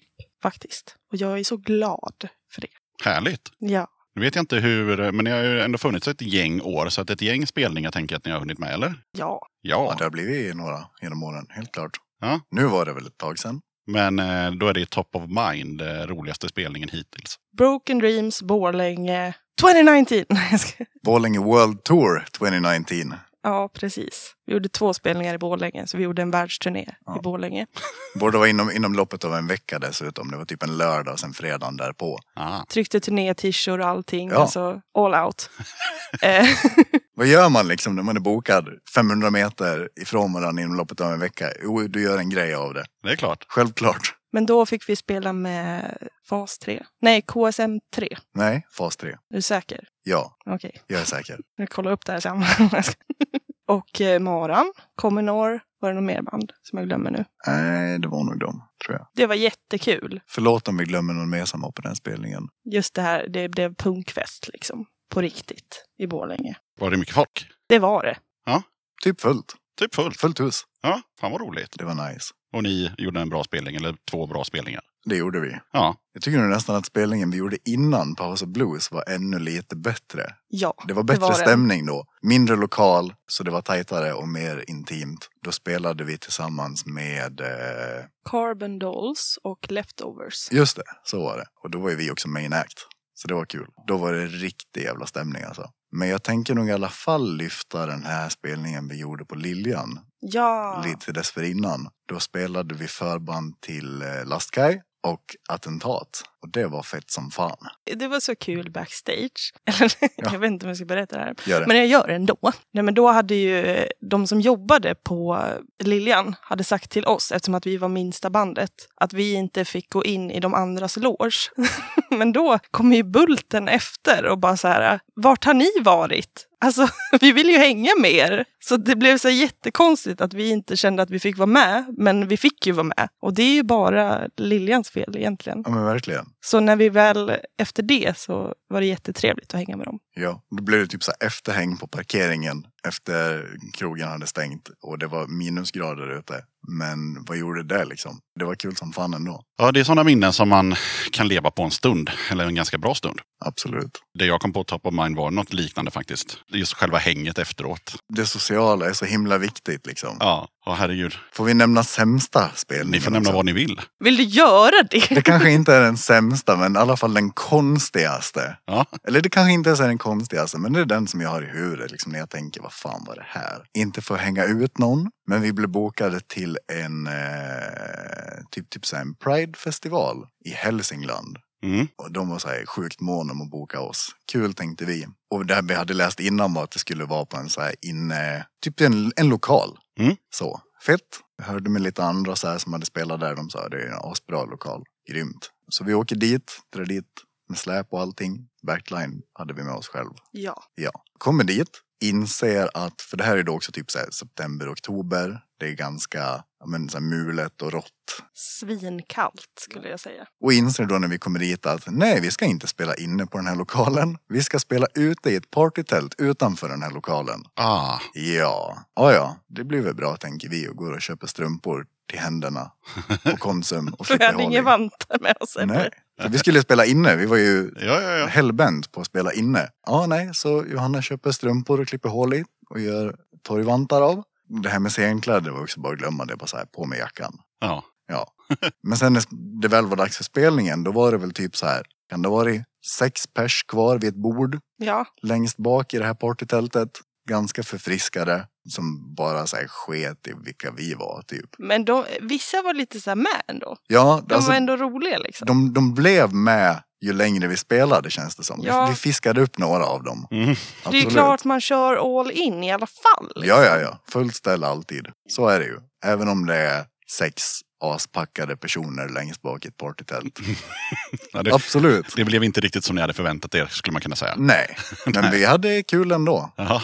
Faktiskt. Och jag är så glad för det. Härligt. Ja. Nu vet jag inte hur, men det har ju ändå funnits ett gäng år. Så att ett gäng spelningar tänker jag att ni har hunnit med, eller? Ja. Ja, Ja, det har blivit några genom åren, helt klart. Ja. Nu var det väl ett tag sedan. men eh, då är det top of mind, eh, roligaste spelningen hittills. Broken Dreams, Borlänge, 2019. Nej, jag ska- Borlänge World Tour 2019. Ja, precis. Vi gjorde två spelningar i Borlänge, så vi gjorde en världsturné Ja. i Borlänge. Borde vara inom, inom loppet av en vecka dessutom. Det var typ en lördag och sen fredagen därpå. Ah. Tryckte turné-t-shirt och allting. Ja. Alltså, all out. eh, Vad gör man liksom när man är bokad 500 meter ifrån varandra inom loppet av en vecka? Jo, du gör en grej av det. Det är klart. Självklart. men då fick vi spela med Fas 3. Nej, KSM 3. Nej, fas 3. Är du säker? Ja, Okej, jag är säker. jag kollar upp det här sen. och eh, Maran, Cominor, var det något mer band som jag glömmer nu? Nej, det var nog dem, tror jag. Det var jättekul. Förlåt om vi glömmer någon mer som var på den spelningen. Just det här, det blev punkfest liksom. På riktigt. I Borlänge. Var det mycket folk? Det var det. Typ fullt. Typ fullt. Fullt hus. Ja, fan vad roligt. Det var nice. Och ni gjorde en bra spelning, eller två bra spelningar. Det gjorde vi. Ja, Jag tycker nog nästan att spelningen vi gjorde innan Paus och Blues var ännu lite bättre. Ja, Det var bättre den. stämning då. Mindre lokal, så det var tajtare och mer intimt. Då spelade vi tillsammans med, eh, Carbon Dolls och Leftovers. just det, så var det. Och då var ju vi också main act. Så det var kul. Då var det riktig jävla stämning alltså. Men jag tänker nog i alla fall lyfta den här spelningen vi gjorde på Liljan. Ja, Lite dessförinnan. Då spelade vi förband till eh, Lastkaj och Attentat. Och det var fett som fan. det var så kul backstage. Eller, Ja. Jag vet inte om jag ska berätta det här. Det. Men jag gör det ändå. Nej, men då hade ju de som jobbade på Liljan hade sagt till oss, eftersom att vi var minsta bandet, att vi inte fick gå in i de andras loge. men då kom ju Bulten efter och bara så här, vart har ni varit? Alltså, vi vill ju hänga med er. Så det blev så jättekonstigt att vi inte kände att vi fick vara med, men vi fick ju vara med. Och det är ju bara Liljans fel egentligen. Ja men verkligen. Så när vi väl efter det så var det jättetrevligt att hänga med dem. Ja, då blev det typ så här efterhäng på parkeringen efter krogen hade stängt och det var minusgrader ute. Men vad gjorde det liksom? Det var kul som fan ändå. ja det är sådana minnen som man kan leva på en stund, eller en ganska bra stund. Absolut. Det jag kom på top of mind var något liknande faktiskt. Just själva hänget efteråt. Det sociala är så himla viktigt liksom. Ja, och herregud. Får vi nämna sämsta spelningen Ni får nämna också? vad ni vill. Vill du göra det? Det kanske inte är den sämsta, men i alla fall den konstigaste. Ja, Eller det kanske inte ens är den konstigaste, men det är den som jag har i huvudet liksom, när jag tänker vad fan var det här? Inte för att hänga ut någon, men vi blev bokade till en eh, typ, typ så här en Pride-festival i Hälsingland. Mm. Och de var så här sjukt måna om att boka oss. Kul tänkte vi. Och det vi hade läst innan var att det skulle vara på en så här inne, typ en, en lokal. Mm. Så, fett. Jag hörde med lite andra så här som hade spelat där. De sa det är en asbra lokal. Grymt. Så vi åker dit, drar dit med släp och allting. Backline hade vi med oss själv. Ja. Ja. Kommer dit. Inser att, för det här är då också typ så här, september, oktober. Det är ganska ja, men, så här, mulet och rått. Svinkallt skulle jag säga. Och inser då när vi kommer dit att nej, vi ska inte spela inne på den här lokalen. Vi ska spela ute i ett partytält utanför den här lokalen. Ah, Ja, ja, ja, det blir väl bra tänker vi och går och köper strumpor till händerna på Konsum och För vi hade inga vantar med oss. eller? Nej, för vi skulle spela inne. Vi var ju ja, ja, ja. hellbent på att spela inne. Ja, nej, så Johanna köper strumpor och klipper hål i och gör torgvantar av. Det här med scenkläder var också bara att glömma. Det bara så här, på med jackan. ja. Ja. Men sen när det väl var dags för spelningen, då var det väl typ så här. Kan det ha varit sex pers kvar vid ett bord Ja, längst bak i det här partytältet? Ganska förfriskade. Som bara så här sket i vilka vi var typ. men de, vissa var lite så här med ändå. Ja, De alltså, var ändå roliga liksom. de, de blev med ju längre vi spelade känns det som. Ja. Vi, vi fiskade upp några av dem. Mm. det är klart man kör all in i alla fall. liksom. Ja, ja, ja. Fullt ställ alltid. Så är det ju. Även om det är sex aspackade personer längst bak i ett partytält. Ja, det, Absolut. det blev inte riktigt som ni hade förväntat er, skulle man kunna säga. Nej, men vi hade kul ändå. Ja,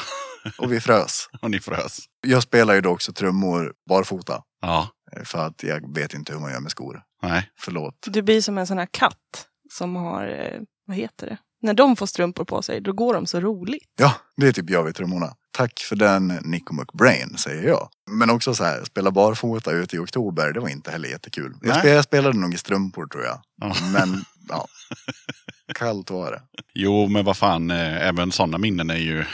Och vi frös. och ni frös. Jag spelar ju då också trummor barfota. Ja, eh, För att jag vet inte hur man gör med skor. nej. Förlåt. Du blir som en sån här katt som har, eh, vad heter det? När de får strumpor på sig, då går de så roligt. Ja, det är typ jag vid trummorna. Tack för den Nico McBrain, säger jag. Men också så här, spela barfota ute i oktober, det var inte heller jättekul. Jag, Nej. spelade, jag spelade nog i strumpor tror jag. Ja. Men, ja. Kallt var det. Jo, men vad fan, eh, även sådana minnen är ju...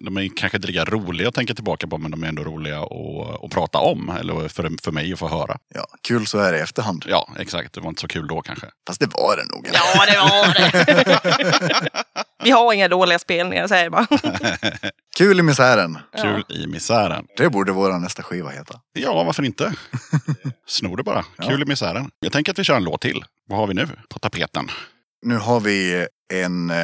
De är kanske inte lika roliga att tänka tillbaka på, men de är ändå roliga att, att prata om. Eller för, för mig att få höra. Ja, kul så är det i efterhand. Ja, exakt. Det var inte så kul då kanske. Fast det var det nog. Ja, det var det. Vi har inga dåliga spelningar, säger jag bara. Kul i misären. Kul i misären. Det borde våra nästa skiva heta. Ja, varför inte? Snor det bara. Ja. Kul i misären. Jag tänker att vi kör en låt till. Vad har vi nu på tapeten? Nu har vi en eh,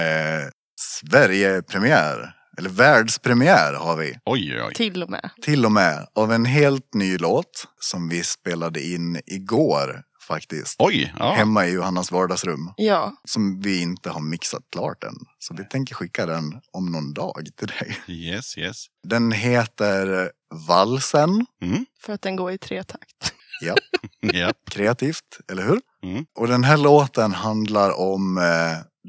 Sverige-premiär. Eller världspremiär har vi. Oj, oj. Till och med. Till och med av en helt ny låt som vi spelade in igår faktiskt. Oj, ja. Hemma i Johannas vardagsrum. Ja, Som vi inte har mixat klart än. Så vi tänker skicka den om någon dag till dig. Yes, yes. Den heter Valsen. Mm. för att den går i tre takt. Ja, Ja. kreativt, eller hur? Mm. Och den här låten handlar om eh,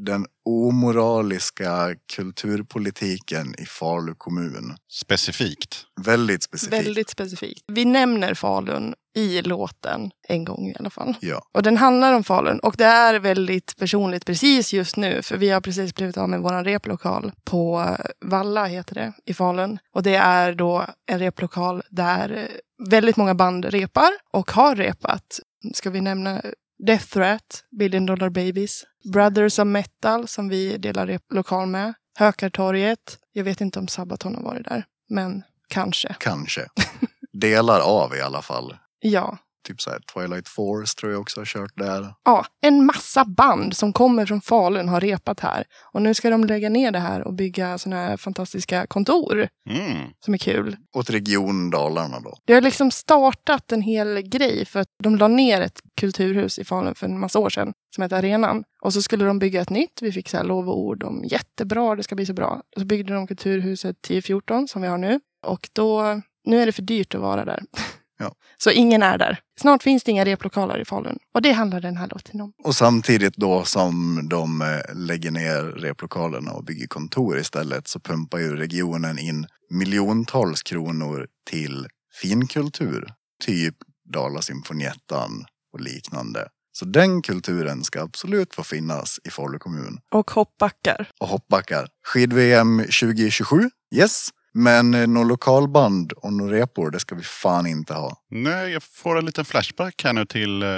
den omoraliska kulturpolitiken i Falu kommun. Specifikt. Väldigt specifikt. Väldigt specifikt. Vi nämner Falun i låten en gång i alla fall. Ja, Och den handlar om Falun och det är väldigt personligt precis just nu för vi har precis blivit av med vår replokal på Valla heter det i Falun. Och det är då en replokal där väldigt många band repar och har repat. Ska vi nämna Death Threat, Billion Dollar Babies, Brothers of Metal som vi delar replokal med, Hökartorget. Jag vet inte om Sabaton har varit där, men kanske. kanske. Delar av i alla fall. Ja. Typ så här Twilight Force tror jag också har kört där. Ja, en massa band som kommer från Falun har repat här. Och nu ska de lägga ner det här och bygga såna här fantastiska kontor Mm. som är kul. Åt Region Dalarna då. Det har liksom startat en hel grej för att de la ner ett kulturhus i Falun för en massa år sedan som hette Arenan. Och så skulle de bygga ett nytt. Vi fick så här lov och ord om jättebra, det ska bli så bra. Och så byggde de kulturhuset 1014 som vi har nu. Och då, nu är det för dyrt att vara där. Ja. Så ingen är där. Snart finns det inga replokaler i Falun. Och det handlar den här låten om. Och samtidigt då som de eh, lägger ner replokalerna och bygger kontor istället så pumpar ju regionen in miljontals kronor till finkultur. Typ Dalasinfoniettan och liknande. Så den kulturen ska absolut få finnas i Falu kommun. Och hoppbackar. Och hoppbackar. Skid-VM 2027, yes. Men eh, någon lokalband och några repor, det ska vi fan inte ha. Nej, jag får en liten flashback här nu till, eh,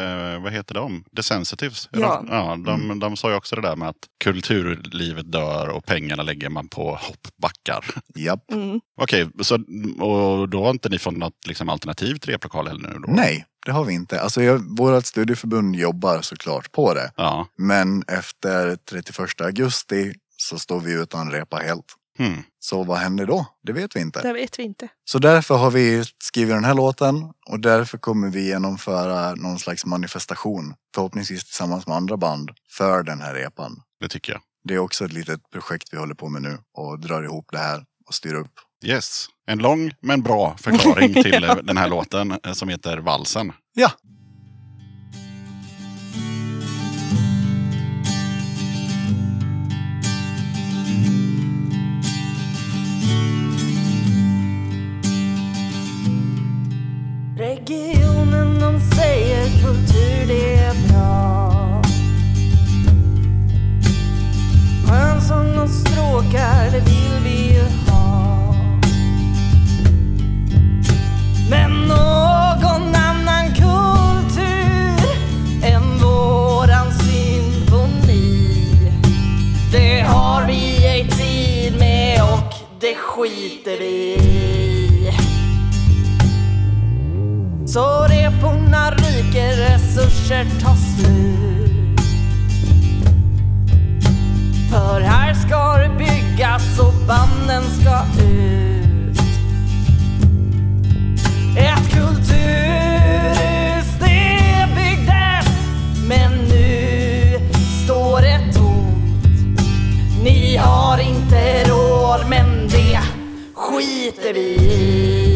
vad heter de? The Sensitives. Ja. De, ja de, de sa ju också det där med att kulturlivet dör och pengarna lägger man på hoppbackar. Japp. Mm. Okej, så, och då har inte ni fått något liksom, alternativ till replokal heller nu? Då? Nej, det har vi inte. Alltså jag, vårt studieförbund jobbar såklart på det. Ja. Men efter 31 augusti så står vi utan repa helt. Hmm. Så vad händer då? Det vet vi inte. Det vet vi inte. Så därför har vi skrivit den här låten och därför kommer vi genomföra någon slags manifestation. Förhoppningsvis tillsammans med andra band för den här repan. Det tycker jag. Det är också ett litet projekt vi håller på med nu och drar ihop det här och styra upp. Yes. En lång men bra förklaring till eh, den här låten eh, som heter Valsen. Ja, Regionen de säger kultur det är bra. Skönsång och stråkar det vill vi ju ha. Men någon annan kultur än våran symfoni Det har vi ej tid med och det skiter vi i. så reporna ryker, resurser tar slut. För här ska det byggas och banden ska ut. Ett kulturhus det byggdes, men nu står det tomt. Ni har inte råd, men det skiter vi i.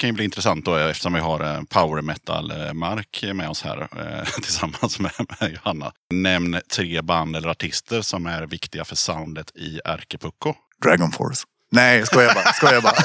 kan ju bli intressant då eftersom vi har eh, power metal-mark med oss här eh, tillsammans med, med Johanna. Nämn tre band eller artister som är viktiga för soundet i Ärkepucko. Dragon Force. Nej, skojar bara. Skojar bara.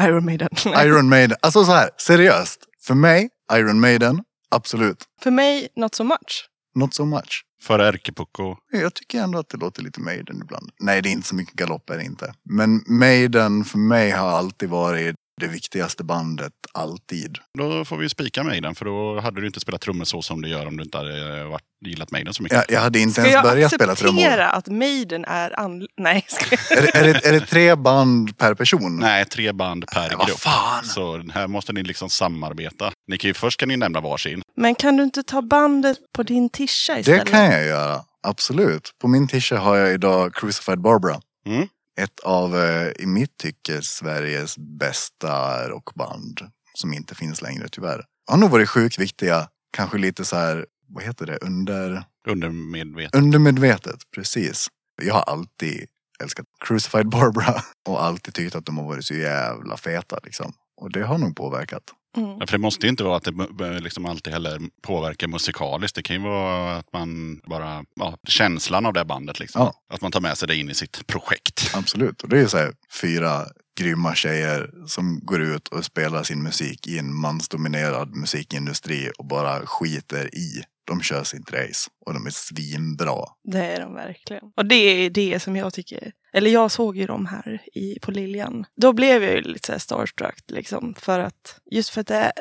Iron Maiden. Iron Maiden. Alltså så här, seriöst. För mig, Iron Maiden, absolut. För mig, not so much. Not so much. För Ärkepucko. Jag tycker ändå att det låter lite Maiden ibland. Nej, det är inte så mycket galopp är det inte. Men Maiden för mig har alltid varit det viktigaste bandet alltid. Då får vi spika Maiden, för då hade du inte spelat trummor så som du gör om du inte hade varit, gillat Maiden så mycket. Jag, jag hade inte Ska ens jag börjat spela trummor. acceptera att Maiden är an... Nej, ska jag... Är det, är, det, är det tre band per person? Nej, tre band per vad grupp. fan. Så här måste ni liksom samarbeta. Ni kan ju, först kan ni nämna varsin. Men kan du inte ta bandet på din tisha istället? Det kan jag göra, absolut. På min tisha har jag idag Crucified Barbara. Mm. Ett av, eh, i mitt tycke, Sveriges bästa rockband. Som inte finns längre tyvärr. Har nog varit sjukt viktiga. Kanske lite så här, vad heter det, under, Undermedvetet. undermedvetet. Precis. Jag har alltid älskat Crucified Barbara. Och alltid tyckt att de har varit så jävla feta liksom. Och det har nog påverkat. Mm. Ja, För det måste ju inte vara att det liksom alltid heller påverkar musikaliskt. Det kan ju vara att man bara, ja, känslan av det bandet liksom. Ja. Att man tar med sig det in i sitt projekt. Absolut. Och det är så här fyra grymma tjejer som går ut och spelar sin musik i en mansdominerad musikindustri och bara skiter i. De kör sitt race och de är svinbra. Det är de verkligen. Och det är det som jag tycker. Eller jag såg ju dem här i, på Liljan. Då blev jag ju lite så här starstruck liksom. För att, just för att det är,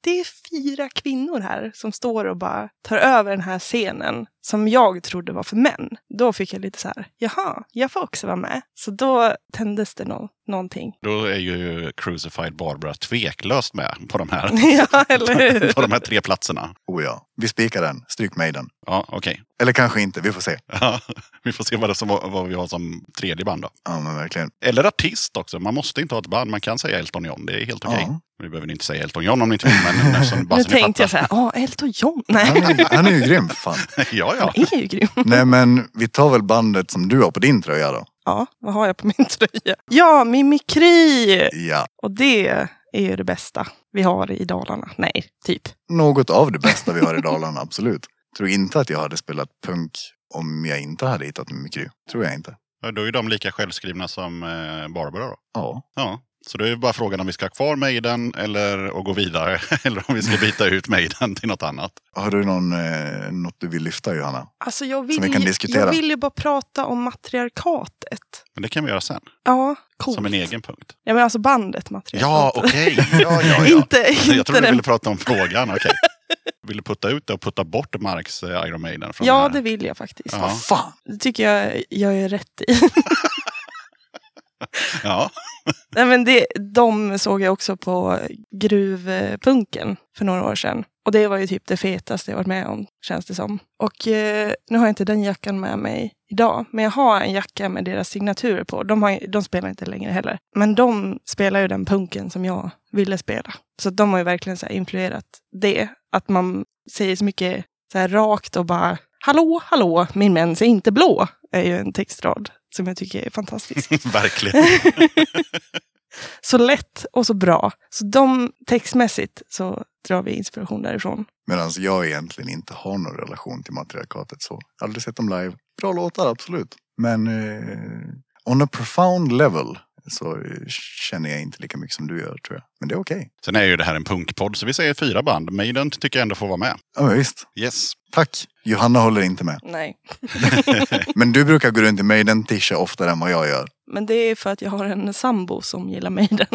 det är fyra kvinnor här som står och bara tar över den här scenen. Som jag trodde var för män. Då fick jag lite så här, jaha, jag får också vara med. Så då tändes det nå någonting. Då är ju Crucified Barbara tveklöst med på de här, ja, på de här tre platserna. Oh ja, vi spikar den. Stryk Maiden. Ja, okej. Eller kanske inte, vi får se. Ja, vi får se vad, det som, vad vi har som tredje band då. Ja men verkligen. Eller artist också. Man måste inte ha ett band. Man kan säga Elton John. Det är helt okej. Ja. Vi behöver inte säga Elton John om ni inte vill. Men eftersom Nu ni tänkte jag så här, ja, Elton John. Nej, Han är, han är ju grym fan. ja, ja. han är ju grym. Nej men vi tar väl bandet som du har på din tröja då. Ja, vad har jag på min tröja? Ja, Mimikry! Ja, Och det är ju det bästa vi har i Dalarna. Nej, typ. något av det bästa vi har i Dalarna, absolut. Tror inte att jag hade spelat punk om jag inte hade hittat Mimikry. Tror jag inte. Ja, Då är de lika självskrivna som eh, Barbara då. Ja. Ja, så det är bara frågan om vi ska ha kvar Maiden eller att gå vidare. Eller om vi ska byta ut Maiden till något annat. Har du någon, eh, något du vill lyfta Johanna? Alltså jag vill, vi kan ju- diskutera. jag vill ju bara prata om matriarkatet. Men det kan vi göra sen. Ja, coolt. Som en egen punkt. Ja, men alltså bandet Ja, matriarkatet. okej. Ja, ja, ja. Inte, Jag trodde du ville prata om frågan. Okej. Vill du putta ut det och putta bort Marks eh, Iron Maiden? Från Ja, det vill jag faktiskt. Ja. Fan! Det tycker jag jag är rätt i. Ja. Nej, men det, de såg jag också på gruvpunken för några år sedan. Och det var ju typ det fetaste jag varit med om, känns det som. Och eh, nu har jag inte den jackan med mig idag, men jag har en jacka med deras signaturer på. De, har, de spelar inte längre heller. Men de spelar ju den punken som jag ville spela. Så de har ju verkligen så här influerat det. Att man säger så mycket så här rakt och bara Hallå, hallå, min mens är inte blå, är ju en textrad som jag tycker är fantastisk. Verkligen. så lätt och så bra. Så de textmässigt så drar vi inspiration därifrån. Medan jag egentligen inte har någon relation till matriarkatet så. Aldrig sett dem live. Bra låtar, absolut. Men eh, on a profound level så känner jag inte lika mycket som du gör tror jag. Men det är okej. Sen är ju det här en punkpodd, så vi säger fyra band. Maiden tycker jag ändå får vara med. Ja visst. Yes. Tack. Johanna håller inte med. Nej. Men du brukar gå runt i Maiden tisha oftare än vad jag gör. Men det är för att jag har en sambo som gillar Maiden.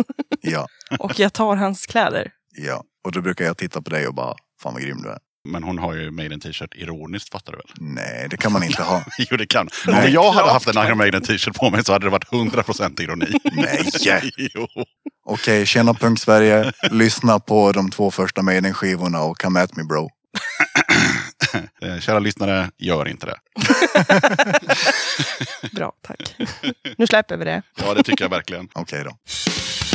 Ja, och jag tar hans kläder. ja. Och då brukar jag titta på dig och bara, fan vad grym du är. Men hon har ju Maiden t-shirt ironiskt, fattar du väl? Nej, det kan man inte ha. Jo, det kan. Nej, Om jag hade haft en Iron Maiden t-shirt på mig så hade det varit 100% ironi. Nej! jo. Okej, tjena Punk Sverige. Lyssna på de två första Maiden-skivorna och come at me bro. Eh, Kära lyssnare, gör inte det. Bra, tack. nu släpper vi det. Ja, det tycker jag verkligen. Okej då.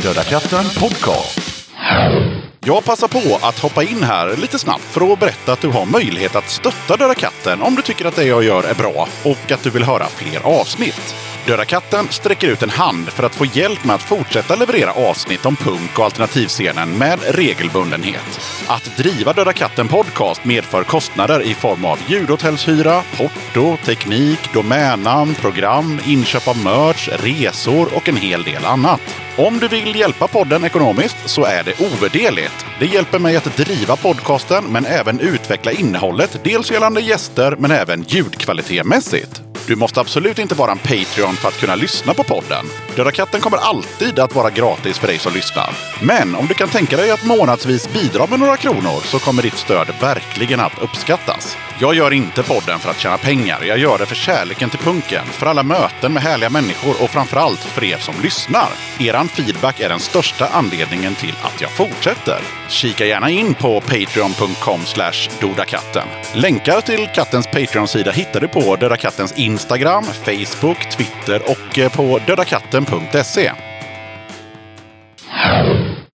Döda katten podcast. Jag passar på att hoppa in här lite snabbt för att berätta att du har möjlighet att stötta Döda katten om du tycker att det jag gör är bra och att du vill höra fler avsnitt. Döda katten sträcker ut en hand för att få hjälp med att fortsätta leverera avsnitt om punk och alternativscenen med regelbundenhet. Att driva Döda katten podcast medför kostnader i form av ljudhotellshyra, porto, teknik, domännamn, program, inköp av merch, resor och en hel del annat. Om du vill hjälpa podden ekonomiskt så är det ovärderligt. Det hjälper mig att driva podcasten men även utveckla innehållet, dels gällande gäster men även ljudkvalitetmässigt. Du måste absolut inte vara en Patreon för att kunna lyssna på podden. Döda katten kommer alltid att vara gratis för dig som lyssnar. Men om du kan tänka dig att månadsvis bidra med några kronor så kommer ditt stöd verkligen att uppskattas. Jag gör inte podden för att tjäna pengar. Jag gör det för kärleken till punken, för alla möten med härliga människor och framförallt för er som lyssnar. Eran feedback är den största anledningen till att jag fortsätter. Kika gärna in på patreon.com slash dodakatten. Länkar till kattens Patreon-sida hittar du på Döda Kattens in Instagram, Facebook, Twitter och eh, på dödakatten.se.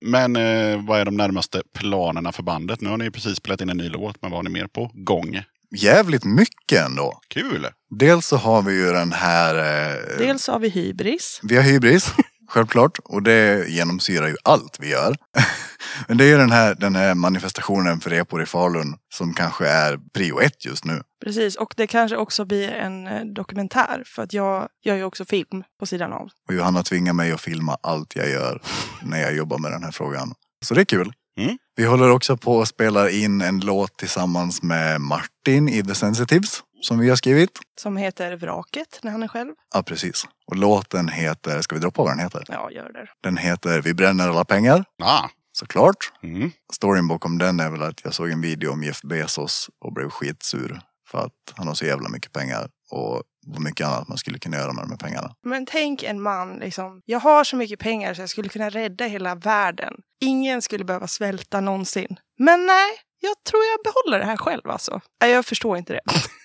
Men eh, vad är de närmaste planerna för bandet? Nu har ni precis spelat in en ny låt, men vad har ni mer på gång? Jävligt mycket ändå. Kul! Dels så har vi ju den här... Eh, Dels har vi hybris. Vi har hybris, självklart. Och det genomsyrar ju allt vi gör. Men det är ju den här, den här manifestationen för repor i Falun som kanske är prio ett just nu. Precis, och det kanske också blir en eh, dokumentär. För att jag gör ju också film på sidan av. Och Johanna tvingar mig att filma allt jag gör när jag jobbar med den här frågan. Så det är kul. Mm. Vi håller också på att spela in en låt tillsammans med Martin i The Sensitives som vi har skrivit. Som heter Vraket när han är själv. Ja, precis. Och låten heter, ska vi droppa vad den heter? Ja, gör det. Den heter Vi bränner alla pengar, Ah, såklart. mm. Storyn bakom den är väl att jag såg en video om Jeff Bezos och blev skitsur. För att han har så jävla mycket pengar och vad mycket annat man skulle kunna göra med de här pengarna. Men tänk en man, liksom. Jag har så mycket pengar så jag skulle kunna rädda hela världen. Ingen skulle behöva svälta någonsin. Men nej, jag tror jag behåller det här själv alltså. Nej, Jag förstår inte det.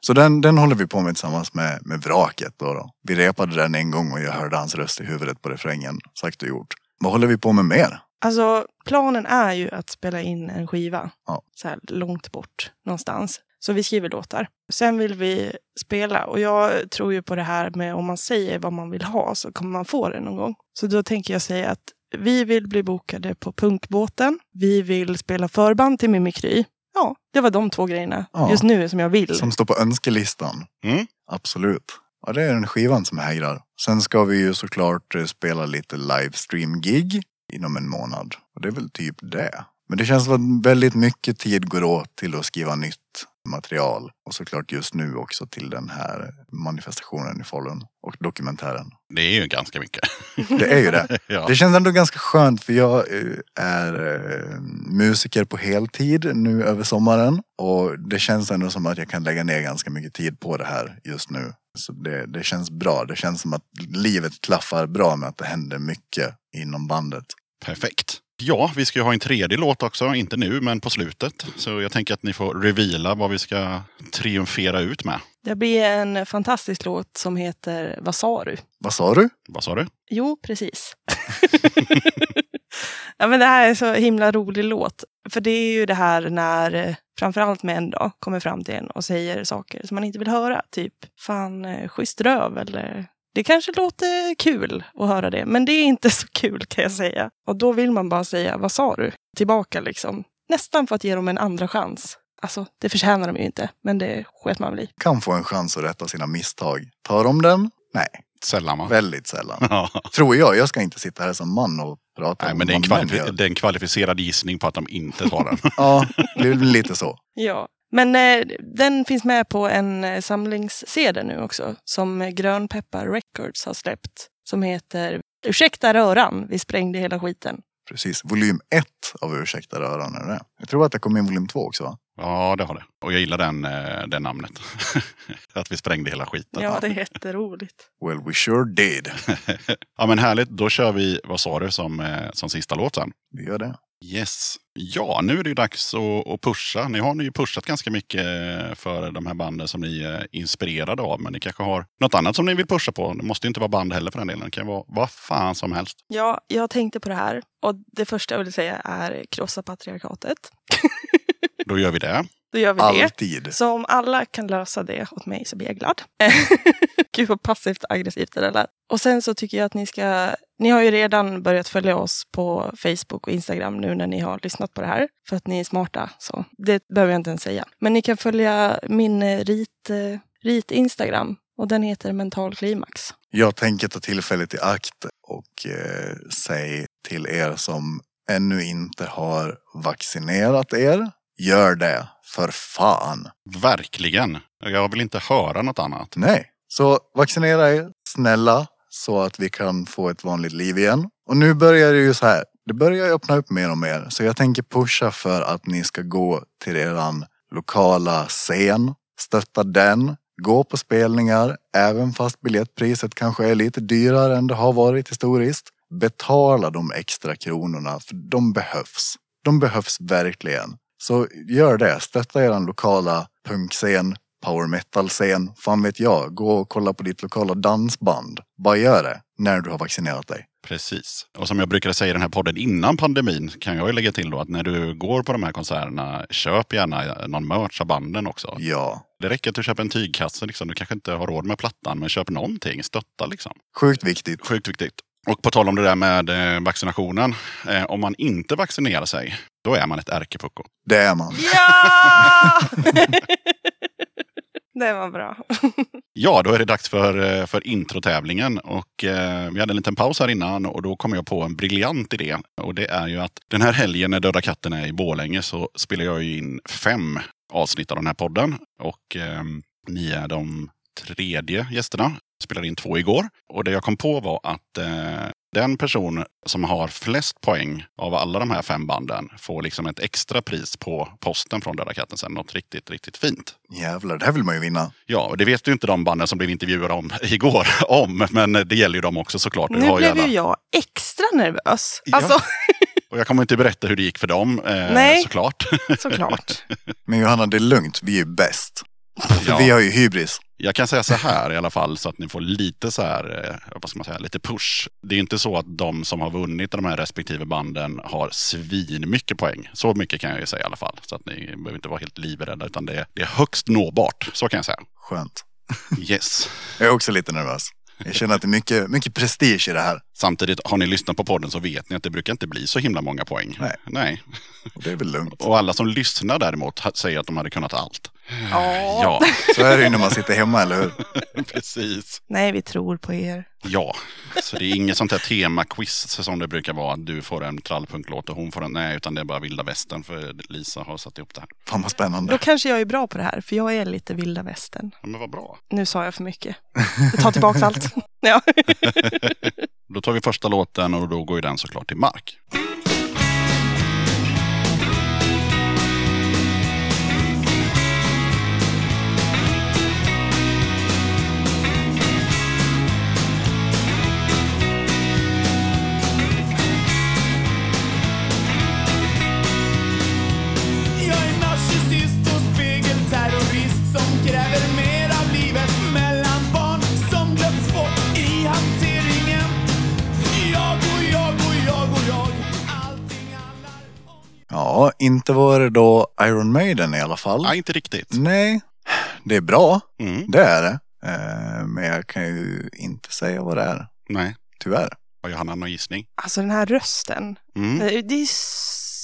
Så den, den håller vi på med tillsammans med, med Vraket. Då då. Vi repade den en gång och jag hörde hans röst i huvudet på refrängen. Sagt och gjort. Vad håller vi på med mer? Alltså, planen är ju att spela in en skiva. Ja. Så här långt bort någonstans. Så vi skriver låtar. Sen vill vi spela. Och jag tror ju på det här med om man säger vad man vill ha så kommer man få det någon gång. Så då tänker jag säga att vi vill bli bokade på Punkbåten. Vi vill spela förband till Mimikry. Ja, det var de två grejerna Ja. just nu som jag vill. Som står på önskelistan. Mm. Absolut. Ja, det är den skivan som hägrar. Sen ska vi ju såklart eh, spela lite livestream-gig inom en månad. Och det är väl typ det. Men det känns som att väldigt mycket tid går åt till att skriva nytt material. Och såklart just nu också till den här manifestationen i Falun. Och dokumentären. Det är ju ganska mycket. Det är ju det. ja. Det känns ändå ganska skönt för jag eh, är eh, musiker på heltid nu över sommaren. Och det känns ändå som att jag kan lägga ner ganska mycket tid på det här just nu. Så det, det känns bra. Det känns som att livet klaffar bra med att det händer mycket inom bandet. Perfekt. Ja, vi ska ju ha en tredje låt också. Inte nu, men på slutet. Så jag tänker att ni får reveala vad vi ska triumfera ut med. Det blir en fantastisk låt som heter Vad sa du? Vad sa du? Vad sa du? Jo, precis. ja, men det här är så himla rolig låt. För det är ju det här när eh, framförallt män då kommer fram till en och säger saker som man inte vill höra. Typ, fan, eh, schysst röv eller det kanske låter kul att höra det, men det är inte så kul kan jag säga. Och då vill man bara säga, vad sa du? Tillbaka liksom. Nästan för att ge dem en andra chans. Alltså, det förtjänar de ju inte, men det sket man väl i. Kan få en chans att rätta sina misstag. Tar de den? Nej, Sällan va? väldigt sällan. Tror jag. Jag ska inte sitta här som man och prata Nej, om men det är, en kvalifi- det är en kvalificerad gissning på att de inte tar den. Ja, det är lite så. Ja, men eh, den finns med på en eh, samlings-CD nu också som Grönpeppar Records har släppt. Som heter Ursäkta röran, vi sprängde hela skiten. Precis. Volym ett av Ursäkta röran är det. Jag tror att det kom in volym två också va? Ja, det har det. Och jag gillar den, eh, det namnet. att vi sprängde hela skiten. Ja, det är jätteroligt. Well we sure did. Ja, men härligt. Då kör vi Vad sa du som, eh, som sista låt sen. Vi gör det. Yes. Ja, nu är det ju dags att, att pusha. Ni har ju pushat ganska mycket för de här banden som ni är inspirerade av. Men ni kanske har något annat som ni vill pusha på. Det måste ju inte vara band heller för den delen. Det kan vara vad fan som helst. Ja, jag tänkte på det här och det första jag vill säga är krossa patriarkatet. Då gör vi det. Då gör vi det. Alltid. Så om alla kan lösa det åt mig så blir jag glad. Gud vad passivt aggressivt det där lät. Och sen så tycker jag att ni ska... Ni har ju redan börjat följa oss på Facebook och Instagram nu när ni har lyssnat på det här. För att ni är smarta. Så det behöver jag inte ens säga. Men ni kan följa min eh, rit, eh, rit Instagram. Och den heter Mental Klimax. Jag tänker ta tillfället i akt och eh, säga till er som ännu inte har vaccinerat er gör det. För fan. Verkligen. Jag vill inte höra något annat. Nej. Så vaccinera er, snälla, så att vi kan få ett vanligt liv igen. Och nu börjar det ju så här. Det börjar öppna upp mer och mer. Så jag tänker pusha för att ni ska gå till eran lokala scen. Stötta den. Gå på spelningar, även fast biljettpriset kanske är lite dyrare än det har varit historiskt. Betala de extra kronorna, för de behövs. De behövs verkligen. Så gör det. Stötta eran lokala punkscen, power metal-scen. Fan vet jag. Gå och kolla på ditt lokala dansband. Bara gör det när du har vaccinerat dig. Precis. Och som jag brukade säga i den här podden innan pandemin kan jag ju lägga till då att när du går på de här konserterna, köp gärna någon merch av banden också. Ja. Det räcker att du köper en tygkasse. Liksom. Du kanske inte har råd med plattan, men köp någonting. Stötta liksom. Sjukt viktigt. Sjukt viktigt. Och på tal om det där med eh, vaccinationen. Eh, om man inte vaccinerar sig, då är man ett ärkepucko. Det är man. Ja! det var bra. Ja, då är det dags för, eh, för introtävlingen. Och, eh, vi hade en liten paus här innan och då kom jag på en briljant idé. Och det är ju att den här helgen när Döda katten är i Borlänge så spelar jag ju in fem avsnitt av den här podden. Och eh, ni är de tredje gästerna. Spelade in två igår. Och det jag kom på var att eh, den person som har flest poäng av alla de här fem banden får liksom ett extra pris på posten från Döda katten sen. Något riktigt, riktigt fint. Jävlar, det här vill man ju vinna. Ja, och det vet ju inte de banden som blev intervjuade om igår om. Men det gäller ju dem också såklart. Nu ju blev alla- ju jag extra nervös. Ja. Alltså, Och jag kommer inte berätta hur det gick för dem, eh, Nej. såklart. såklart. Men Johanna, det är lugnt. Vi är ju bäst. Ja. vi har ju hybris. Jag kan säga så här i alla fall så att ni får lite så här, eh, vad ska man säga, lite push. Det är inte så att de som har vunnit de här respektive banden har svin mycket poäng. Så mycket kan jag ju säga i alla fall. Så att ni behöver inte vara helt livrädda utan det är, det är högst nåbart. Så kan jag säga. Skönt. Yes. Jag är också lite nervös. Jag känner att det är mycket, mycket prestige i det här. Samtidigt, har ni lyssnat på podden så vet ni att det brukar inte bli så himla många poäng. Nej. Nej. Och det är väl lugnt. Och alla som lyssnar däremot säger att de hade kunnat allt. Ja. Ja, Så är det ju när man sitter hemma, eller hur? precis. Nej, vi tror på er. Ja, så det är inget sånt här temaquiz som det brukar vara. Att du får en trallpunklåt och hon får en nej, utan det är bara vilda västern för Lisa har satt ihop det här. Fan vad Då spännande. kanske jag är bra på det här, för jag är lite vilda västern. Ja, men vad bra. Nu sa jag för mycket. Jag tar tillbaka allt. Ja. Då tar vi första låten och då går ju den såklart till Mark. Ja, inte var det då Iron Maiden i alla fall. Nej, inte riktigt. Nej, det är bra. Mm. Det är det. Eh, Men jag kan ju inte säga vad det är. Nej. Tyvärr. Har Johanna någon gissning? Alltså den här rösten. Mm. Det det är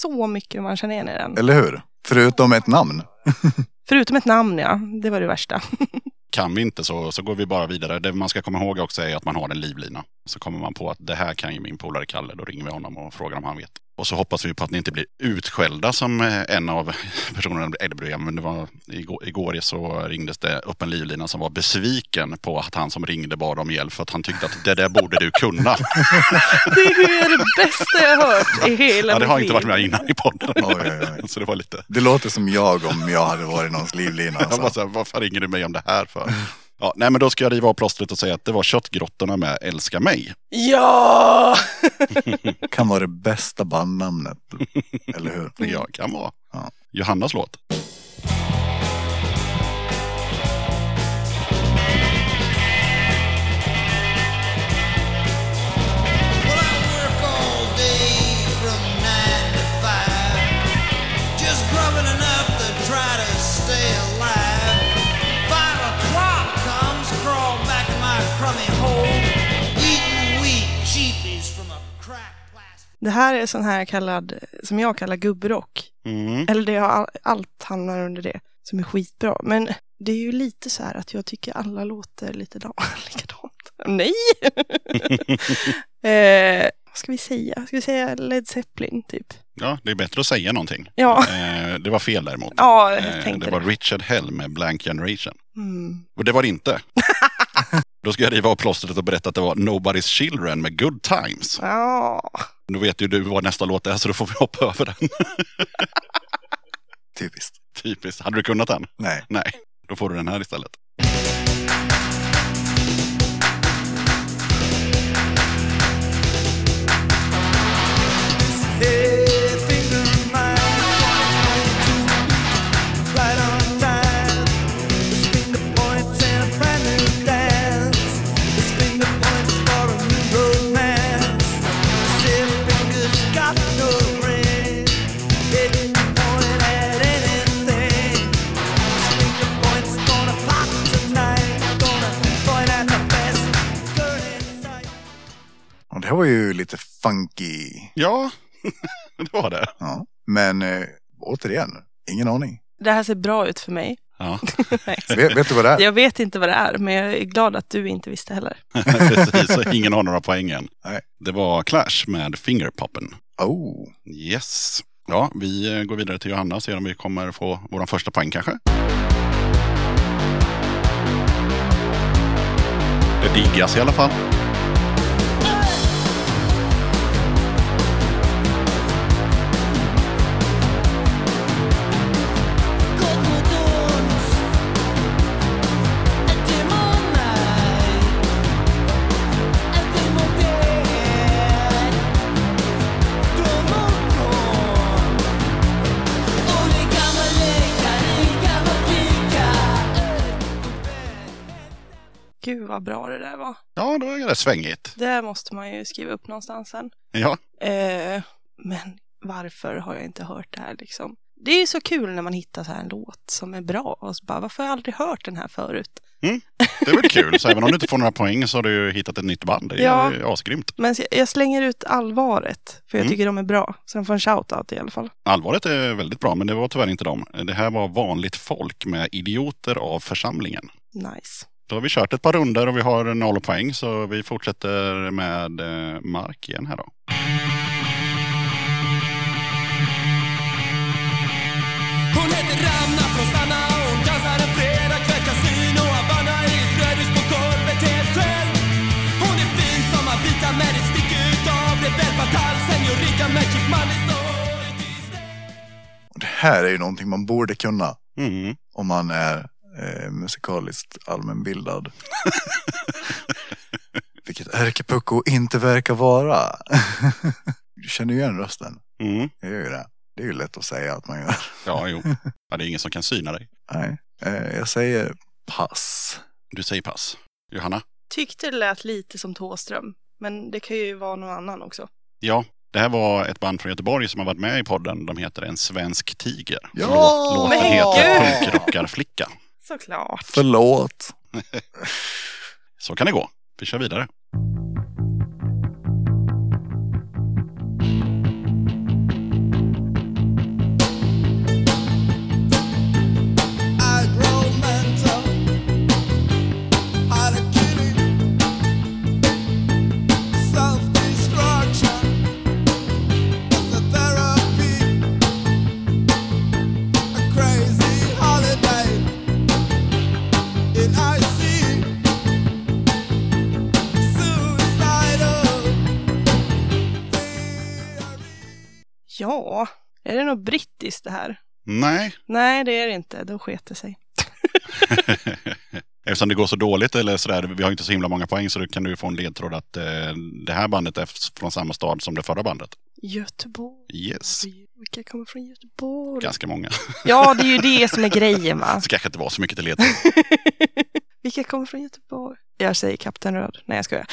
så mycket man känner igen i den. Eller hur? Förutom ett namn. Förutom ett namn, ja. Det var det värsta. Kan vi inte så, så går vi bara vidare. Det man ska komma ihåg också är att man har en livlina. Så kommer man på att det här kan ju min polare Kalle. Då ringer vi honom och frågar om han vet. Och så hoppas vi på att ni inte blir utskällda som eh, en av personerna. Det blev, men det var igår, igår så ringdes det upp en livlina som var besviken på att han som ringde bad om hjälp för att han tyckte att det där borde du kunna. Det är det bästa jag hört i hela Ja, det har mitt inte varit med innan i podden. Oj, oj, oj. Så det var lite... Det låter som jag om jag hade varit någons livlina. Jag bara Alltså. så här, varför ringer du mig om det här för? Ja, nej, men då ska jag riva av plåstret och säga att det var Köttgrottorna med Älska mig. Ja! Kan vara det bästa bandnamnet. Eller hur? Ja, kan vara. Ja. Johannas låt. Det här är sån här kallad, som jag kallar gubbrock. Mm. Eller det all, allt hamnar under det. Som är skitbra. Men det är ju lite så här att jag tycker alla låter lite da- likadant. Nej! eh, Vad ska vi säga? Ska vi säga Led Zeppelin, typ? Ja, det är bättre att säga någonting. Ja, Eh, det var fel däremot. ja jag Eh, tänkte det var det. Richard Hell med Blank Generation. Mm. Och det var det inte. Då ska jag riva av plåstret och berätta att det var Nobody's Children med Good Times. Ja, Nu vet ju du vad nästa låt är så då får vi hoppa över den. Typiskt. Typiskt. Hade du kunnat den? Nej. Nej. Då får du den här istället. Och här var ju lite funky. Ja, det var det. Ja. Men eh, återigen, ingen aning. det här ser bra ut för mig. Ja. Vet, vet du vad det är? Jag vet inte vad det är, men jag är glad att du inte visste heller. precis. Så ingen har några poäng än. Nej. Det var Clash med Fingerpoppen. Oh, Yes. Ja, vi eh, går vidare till Johanna och ser om vi kommer få vår första poäng kanske. Det diggas i alla fall. Gud vad bra det där var. Ja, det var rätt svängigt. Det måste man ju skriva upp någonstans sen. Ja, Eh, men varför har jag inte hört det här liksom? Det är ju så kul när man hittar så här en låt som är bra och så bara, varför har jag aldrig hört den här förut? det är väl kul. Så även om du inte får några poäng så har du ju hittat ett nytt band. Det är Ja. ju asgrymt. Men jag- jag slänger ut allvaret, för jag Mm. tycker de är bra. Så de får en shout-out i alla fall. Allvaret är väldigt bra, men det var tyvärr inte dem. Det här var vanligt folk med idioter av församlingen. Nice. Då har vi kört ett par runder och vi har noll poäng så vi fortsätter med eh, Mark igen här då. Hon heter Ramna från Sanna Hon dansar en fredagkväll Casino Havanna i Frödis på golvet helt själv Hon är fin som Avita med ett stick utav Rebell Fatal Senorita Magic Money så och det här är ju någonting man borde kunna Mm. om man är eh, musikaliskt allmänbildad. Vilket ärkepucko inte verkar vara. du känner ju igen rösten. Mm. Jag gör ju det. Det är ju lätt att säga att man gör. Ja, jo. Ja, det är ingen som kan syna dig. Nej, eh, jag säger pass. Du säger pass. Johanna? Tyckte det lät lite som Tåström, men det kan ju vara någon annan också. Ja, det här var ett band från Göteborg som har varit med i podden. De heter En svensk tiger. Ja! Låt, låten heter! Punkrockarflicka. Såklart. Förlåt. Så kan det gå. Vi kör vidare. Ja, är det något brittiskt det här? Nej, Nej, det är det inte. Då sket det sig. eftersom det går så dåligt eller sådär, vi har inte så himla många poäng så kan du få en ledtråd att eh, det här bandet är från samma stad som det förra bandet. Göteborg. Yes, Vilka kommer från Göteborg? ganska många. Ja, det är ju det som är grejen va? Så kanske inte var så mycket till ledtråd. Vilka kommer från Göteborg? Jag säger Kapten Röd. Nej, jag skojar.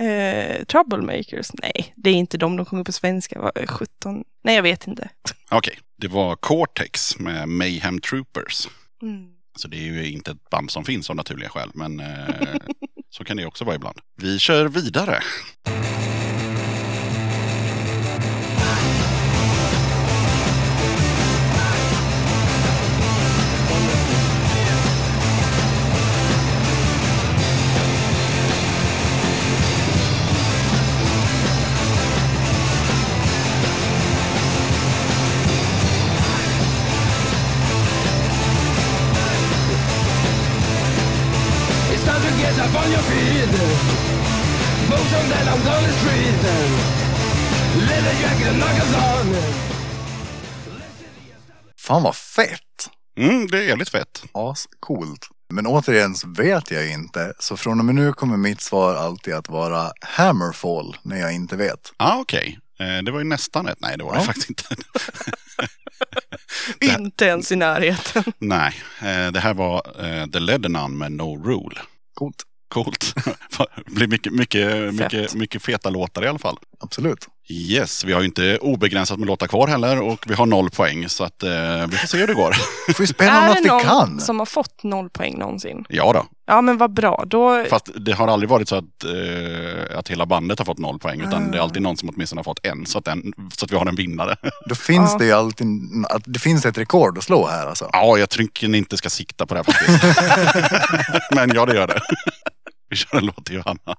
Eh, Troublemakers? Nej, det är inte de. De kommer på svenska. Vad, 17? Nej, jag vet inte. Okej, det var Cortex med Mayhem Troopers. Mm. Så det är ju inte ett band som finns av naturliga skäl, men eh, så kan det också vara ibland. Vi kör vidare. That I'm on the street. Leather jacket and knuckles on. Fan vad fett! Mm, det är jävligt fett. Ascoolt. Men återigen så vet jag inte. Så från och med nu kommer mitt svar alltid att vara Hammerfall när jag inte vet. Ah, Okej, Eh, det var ju nästan ett. Nej, det var det Ja. faktiskt inte. Inte ens i närheten. Nej, eh, det här var eh, The Lebanon med No Rule. Coolt. Coolt. Det blir mycket, mycket, mycket, mycket feta låtar i alla fall. Absolut. Yes, vi har ju inte obegränsat med låtar kvar heller och vi har noll poäng så att eh, vi får se hur det går. Vi får ju spela är något det vi någon kan. som har fått noll poäng någonsin? Ja då, Ja men vad bra. Då, fast det har aldrig varit så att, eh, att hela bandet har fått noll poäng utan det är alltid någon som åtminstone har fått en så att, den, så att vi har en vinnare. Då finns Ja. det ju alltid, att det finns ett rekord att slå här alltså. Ja, jag tycker ni inte ska sikta på det här faktiskt. Men ja, det gör det. Vi kör en låt till Johanna.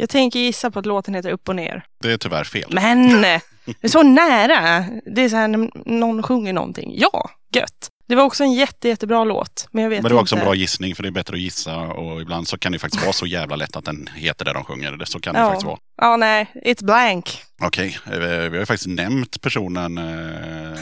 Jag tänker gissa på att låten heter Upp och ner. Det är tyvärr fel. Men! Det är så nära. Det är så här när någon sjunger någonting. Ja, gött. Det var också en jätte, jättebra låt. Men jag vet Men det var också en inte. bra gissning för det är bättre att gissa och ibland så kan det faktiskt vara så jävla lätt att den heter det de sjunger. Det- Så kan det Ja. faktiskt vara. Ja, nej. It's blank. Okej, eh, vi har ju faktiskt nämnt personen eh,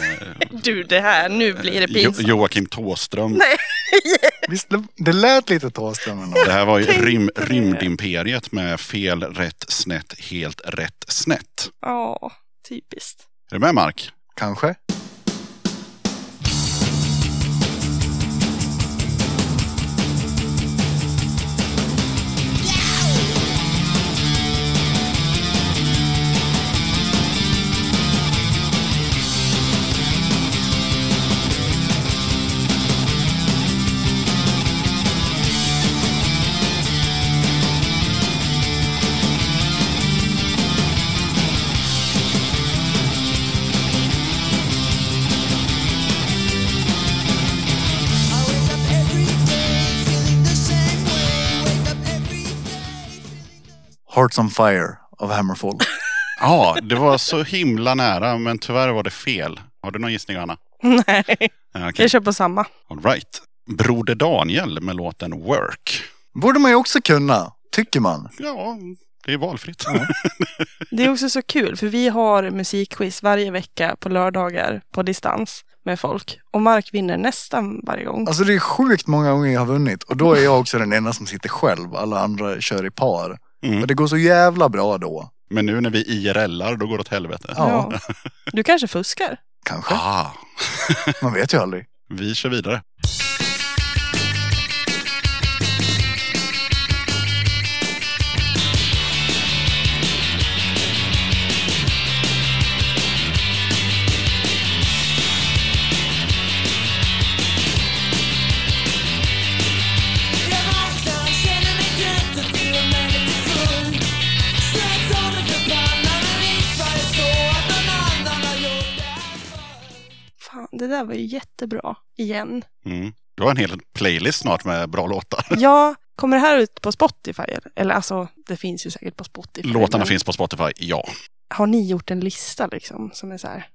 Du, det här, nu blir det jo, pinsamt. Joakim Tåström. Nej. Visst, det- lät lite Thåström. Det här var ju rym. Rymdimperiet med fel, rätt, snett, helt rätt, snett. Ja, typiskt. Är du med Mark? Kanske. Hearts on Fire av Hammerfall. Ja, det var så himla nära men tyvärr var det fel. Har du någon gissning Anna? Nej, Ja, okej. jag kör på samma. All right. Broder Daniel med låten Work. Borde man ju också kunna, tycker man. Ja, det är valfritt. Det är också så kul, för vi har musikquiz varje vecka på lördagar på distans med folk. Och Mark vinner nästan varje gång. Alltså det är sjukt många gånger jag har vunnit och då är jag också den enda som sitter själv. Alla andra kör i par. Mm. Och det går så jävla bra då. Men nu när vi IRLar, då går det åt helvete. Ja. Du kanske fuskar? kanske. Ah, Man vet ju aldrig. vi kör vidare. Där var ju jättebra. Igen. Mm. Du har en hel playlist snart med bra låtar. Ja, kommer det här ut på Spotify? Eller, alltså, det finns ju säkert på Spotify. Låtarna men finns på Spotify, ja. Har ni gjort en lista liksom som är så här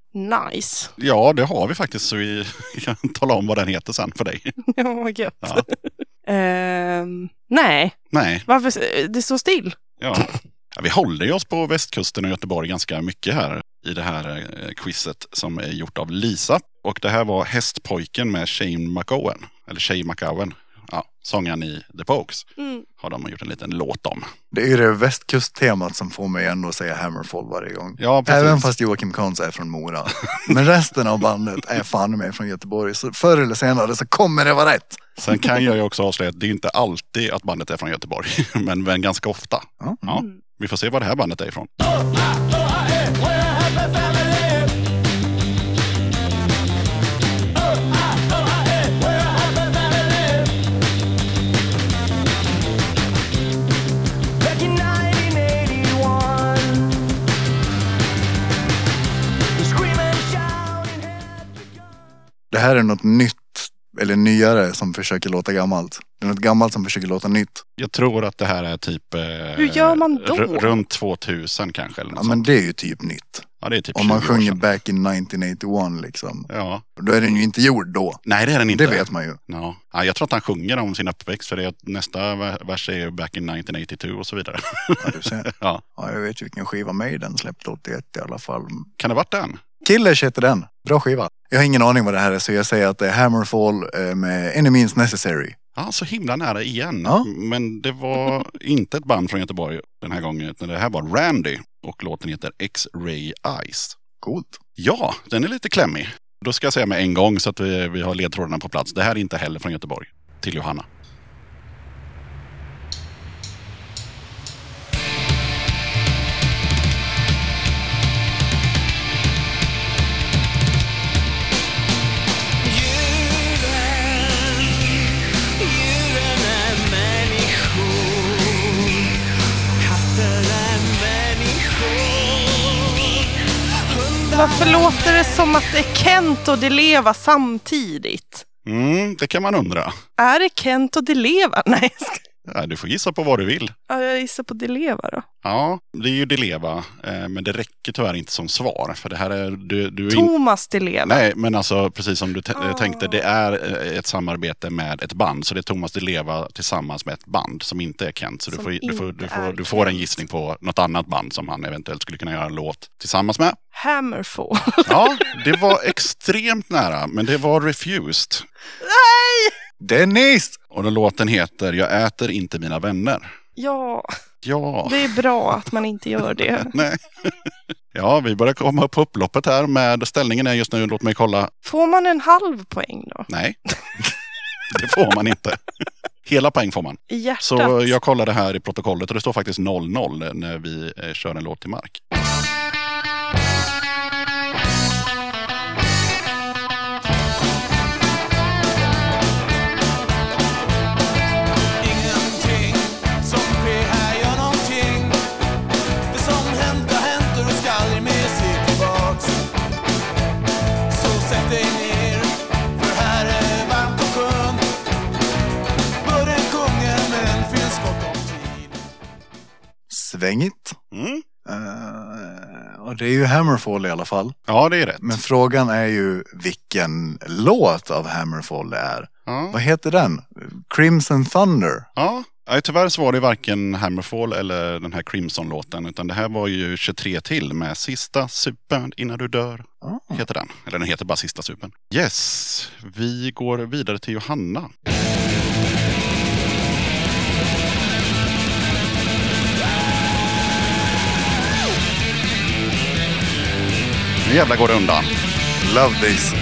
nice? Ja, det har vi faktiskt så vi kan tala om vad den heter sen för dig. Vad gött. Ja. Ehm, nej, Nej, varför? Det står still. ja. ja. Vi håller ju oss på västkusten och Göteborg ganska mycket här i det här eh, quizet som är gjort av Lisa. Och det här var Hästpojken med Shane McOwen. Eller Shay McOwen. Ja, sångaren i The Pokes. Mm. Har de gjort en liten låt om. Det är ju det västkusttemat som får mig ändå att säga Hammerfall varje gång. Ja, precis. Även fast Joakim Kons är från Mora. Men resten av bandet är fan med från Göteborg. Så förr eller senare så kommer det vara rätt. Sen kan jag ju också avslöja att det är inte alltid att bandet är från Göteborg. Men, men ganska ofta. Ja. Ja, vi får se var det här bandet är ifrån. Back Det här är något nytt, eller nyare, som försöker låta gammalt. Det är något gammalt som försöker låta nytt. Jag tror att det här är typ... Eh, Hur gör man då? ru- Runt 2000 kanske. Eller något Ja, men det är ju typ nytt. ja, det är typ Om man 20 år sjunger back in 1981 liksom. Ja. Då är den ju inte gjord då. Nej, det är den inte. Det vet man ju. Ja. Ja, jag tror att han sjunger om sin uppväxt för det är, nästa vers är ju back in 1982 och så vidare. Ja, du ser. ja. Ja, jag vet ju vilken skiva Maiden släppte 81 i alla fall. Kan det varit den? Killers heter den. Bra skiva. Jag har ingen aning vad det här är så jag säger att det är Hammerfall eh, med Any Means Necessary. Ja, så himla nära igen. Ja. Men det var inte ett band från Göteborg den här gången. Utan det här var Randy och låten heter X-Ray Eyes. Coolt. Ja, den är lite klämmig. Då ska jag säga med en gång så att vi, vi har ledtrådarna på plats. Det här är inte heller från Göteborg. Till Johanna. Varför låter det som att det är Kent och Deleva samtidigt? Mm, det kan man undra. Är det Kent och Deleva? Nej, jag ska... Ja, du får gissa på vad du vill. ja, jag gissar på Deleva då. Ja, det är ju Deleva, eh, men det räcker tyvärr inte som svar. För det här är... Du, du är in... Thomas Deleva. Nej, men alltså precis som du Ah. tänkte, det är eh, ett samarbete med ett band. Så det är Thomas Di Leva tillsammans med ett band som inte är Kent. Så du får, du, får, du, får, du får en gissning på något annat band som han eventuellt skulle kunna göra en låt tillsammans med. Hammerfall. Ja, det var extremt nära, men det var Refused. Nej! Dennis! Och den låten heter Jag äter inte mina vänner. Ja, Ja, det är bra att man inte gör det. nej. Ja, vi börjar komma upp på upploppet här med ställningen är just nu, låt mig kolla. Får man en halv poäng då? Nej, det får man inte. Hela poäng får man. I hjärtat? Så jag kollade här i protokollet och det står faktiskt 0-0 när vi kör en låt till mark. Svängigt. Mm. Eh, och det är ju Hammerfall i alla fall. Ja, det är rätt. Men frågan är ju vilken låt av Hammerfall det är. Ja. Vad heter den? Crimson Thunder? Ja. Nej, tyvärr så var det varken Hammerfall eller den här Crimson-låten. Utan det här var ju 23 till med Sista supen innan du dör. Ah. Heter den. Eller den heter bara Sista supen. Yes, vi går vidare till Johanna. Nu jävlar går det undan. Love this.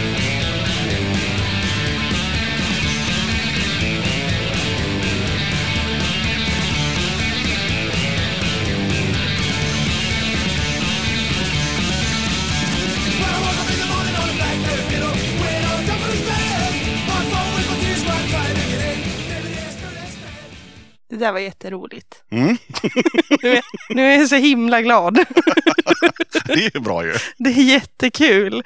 Det där var jätteroligt. Mm. Nu är, nu är jag så himla glad. Det är bra ju. Det är jättekul.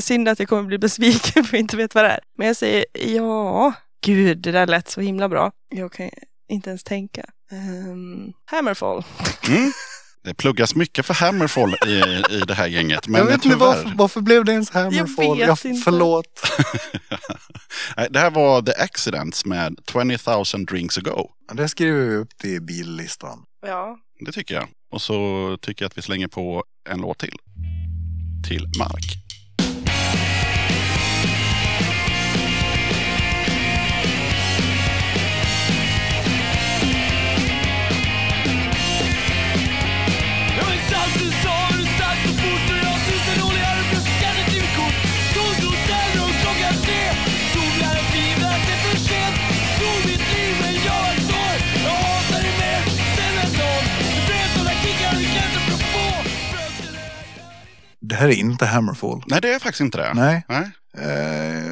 Synd att jag kommer bli besviken för jag inte vet vad det är. Men jag säger ja. Gud, det där lät så himla bra. Jag kan inte ens tänka. Um, Hammerfall. Mm. Det pluggas mycket för Hammerfall i, i det här gänget. Men jag vet inte tyvärr. varför, varför blev det ens Hammerfall? vet inte. Förlåt. Det här var The Accidents med 20 000 drinks ago. Det skriver vi upp till billistan. Ja. Det tycker jag. Och så tycker jag att vi slänger på en låt till. Till Mark. Det här är inte Hammerfall. Nej, det är faktiskt inte det. Nej. Nej. Eh,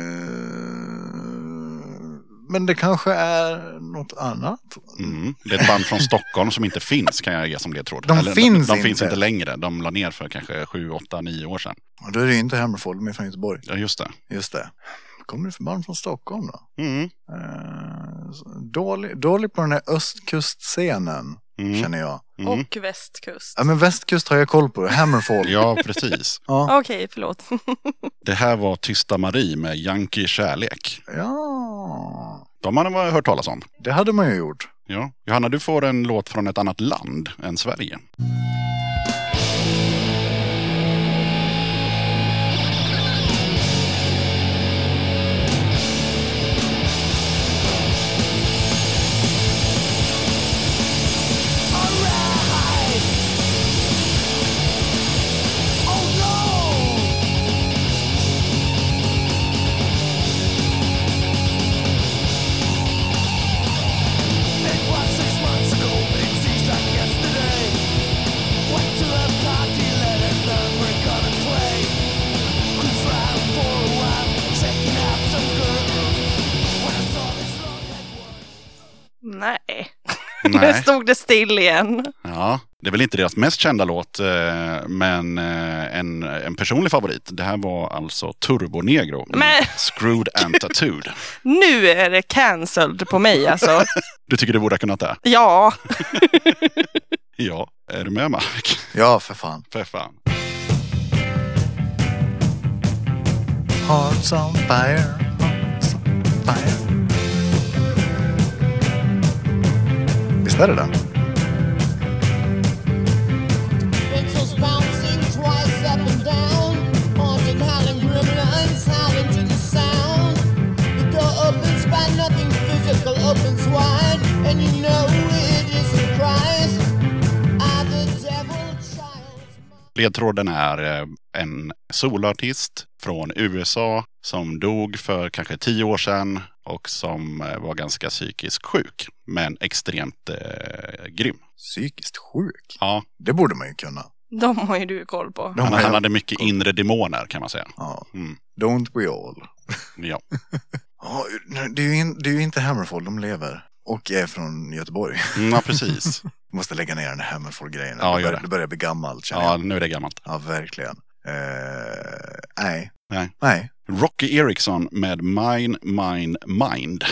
Men det kanske är något annat. Mm. Det är ett band från Stockholm som inte finns kan jag ge som ledtråd. De finns de, de inte. finns inte längre. De la ner för kanske 7, 8, 9 år sedan. Och då är det inte Hammerfall, de är från Göteborg. Ja, just det. Just det. Kommer det för band från Stockholm då? Mm. Eh, dålig, dålig på den här östkustscenen, Mm. känner jag. Mm. Och västkust. Ja, men västkust har jag koll på. Hammerfall. Ja, precis. Ja. Okej, förlåt. Det här var Tysta Marie med Yankee Kärlek. ja, De har man hört talas om. det hade man ju gjort. Ja. Johanna, du får en låt från ett annat land än Sverige. Nu Nej. stod det still igen. Ja, det är väl inte deras mest kända låt, eh, men eh, en, en personlig favorit. Det här var alltså Turbo Negro. Men- Screwed and Tattooed. Nu är det cancelled på mig alltså. Du tycker du borde ha kunnat det? Ja, Ja. Är du med Mark? Ja, för fan. För fan. Hearts on fire, hearts on fire. Visst är det mind. Ledtråden är eh, en soloartist från USA som dog för kanske tio år sedan och som eh, var ganska psykiskt sjuk. Men extremt eh, grym. Psykiskt sjuk. Ja, Det borde man ju kunna. de har ju du koll på. De han, har han hade mycket inre demoner kan man säga. Ja. Mm. Don't we all? Ja. Ja, det, är ju in, det är ju inte Hammerfall, de lever. Och är från Göteborg. Mm, ja, precis. Måste lägga ner den här Hammerfall-grejen. Ja, det, gör börjar, det. det börjar bli gammalt känner Ja, jag. nu är det gammalt. Ja, verkligen. Eh, nej. Nej. Nej, Rocky Erickson med Mine, Mine, Mind.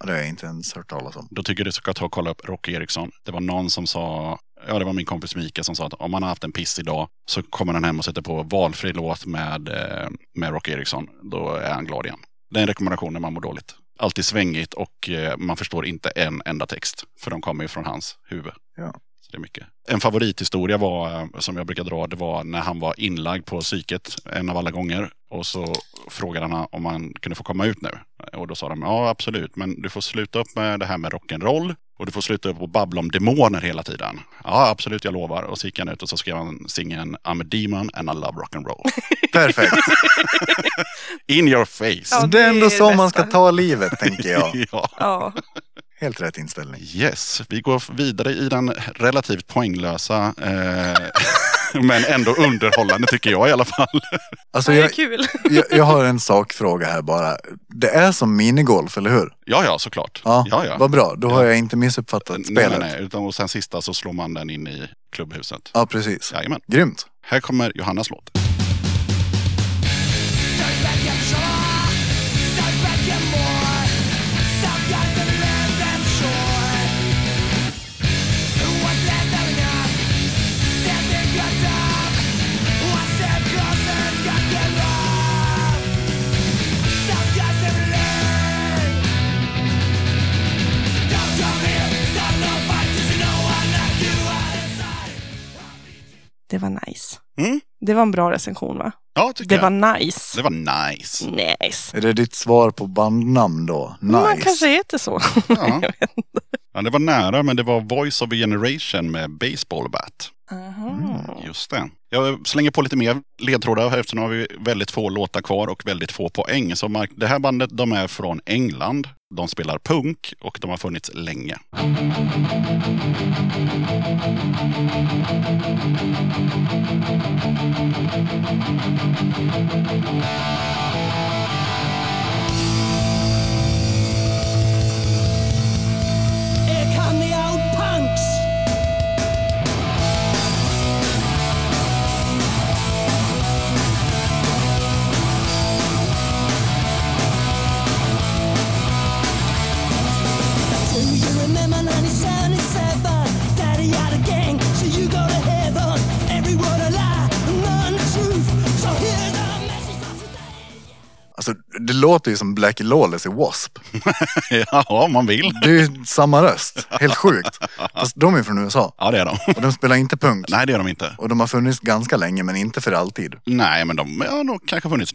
Ja, det har jag inte ens hört talas om. Då tycker jag du ska ta och kolla upp Rocky Erickson. Det var någon som sa, ja det var min kompis Mika som sa att om man har haft en pissig dag så kommer han hem och sätter på valfri låt med, eh, med Rocky Erickson. Då är han glad igen. Det är en rekommendation när man mår dåligt. Alltid svängigt och eh, man förstår inte en enda text. För de kommer ju från hans huvud. Ja. Så det är mycket. En favorithistoria var, eh, som jag brukar dra, det var när han var inlagd på psyket en av alla gånger. Och så frågade han om han kunde få komma ut nu. Och då sa de, ja absolut, men du får sluta upp med det här med rock'n'roll. Och du får sluta upp och babbla om demoner hela tiden. Ja absolut, jag lovar. Och så gick han ut och så skrev han singeln I'm a demon and I love rock'n'roll. Perfekt. In your face! Ja, det är ändå så man ska ta livet, tänker jag. ja. Ja. Helt rätt inställning. Yes, vi går vidare i den relativt poänglösa eh, men ändå underhållande tycker jag i alla fall. Alltså, Det är jag, kul. jag, jag har en sakfråga här bara. Det är som minigolf, eller hur? Ja, ja, såklart. Ja, ja, ja. vad bra. Då har jag inte missuppfattat Nej, spelet. nej, nej. Utan, och sen sista så slår man den in i klubbhuset. Ja, precis. Jajamän. Grymt. Här kommer Johannas låt. Det var nice. Mm. Det var en bra recension va? Ja, tycker Det jag. var nice. Det var nice. Nice. Är det ditt svar på bandnamn då? Nice. Man kanske heter så. Ja. Jag vet inte. Ja, det var nära, men det var Voice of a Generation med Baseball Bat. Mm, Just det. Jag slänger på lite mer ledtrådar eftersom vi har väldigt få låtar kvar och väldigt få poäng. Så Mark, det här bandet de är från England. De spelar punk och de har funnits länge. Det låter ju som Blackie Lawless i W.A.S.P. ja, om man vill. Det är ju samma röst. Helt sjukt. Fast de är från USA. Ja, det är de. Och de spelar inte punk. Nej, det gör de inte. Och de har funnits ganska länge, men inte för alltid. Nej, men de har nog kanske funnits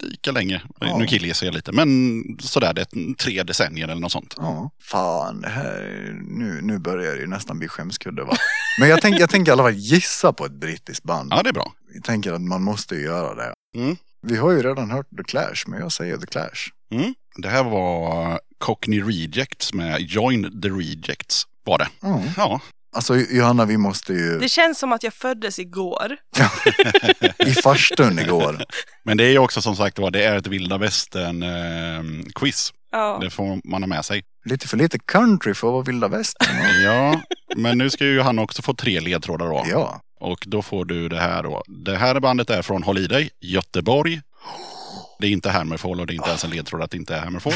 lika länge. Ja. Nu killgissar jag lite, men sådär, det är tre decennier eller något sånt. Ja. Fan, det här, nu, nu börjar det ju nästan bli skämskudde va. Men jag tänker jag tänker i alla fall gissa på ett brittiskt band. Ja, det är bra. Jag tänker att man måste ju göra det. Mm. Vi har ju redan hört The Clash, men jag säger The Clash. Mm. Det här var Cockney Rejects med Join the Rejects. Var det? Ja. Ja, Alltså Johanna, vi måste ju Det känns som att jag föddes igår. i farstun igår. men det är ju också som sagt var, det är ett vilda västern eh, quiz. Ja. Det får man ha med sig. Lite för lite country för att vara vilda västern. Ja, men nu ska ju han också få tre ledtrådar då. Ja. Och då får du det här då. Det här bandet är från Håll i dig, Göteborg. Det är inte Hammerfall och det är inte ens en ledtråd att det inte är Hammerfall.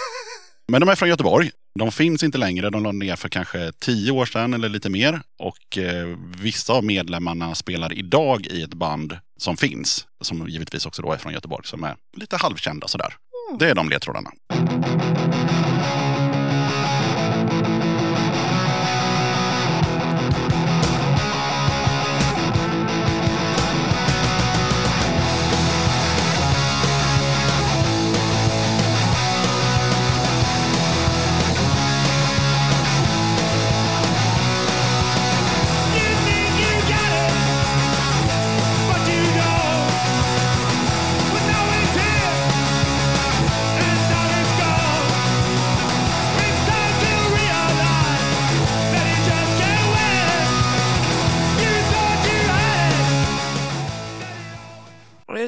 Men de är från Göteborg. De finns inte längre. De lade ner för kanske tio år sedan eller lite mer. Och eh, vissa av medlemmarna spelar idag i ett band som finns. Som givetvis också då är från Göteborg. Som är lite halvkända sådär. Det är de ledtrådarna.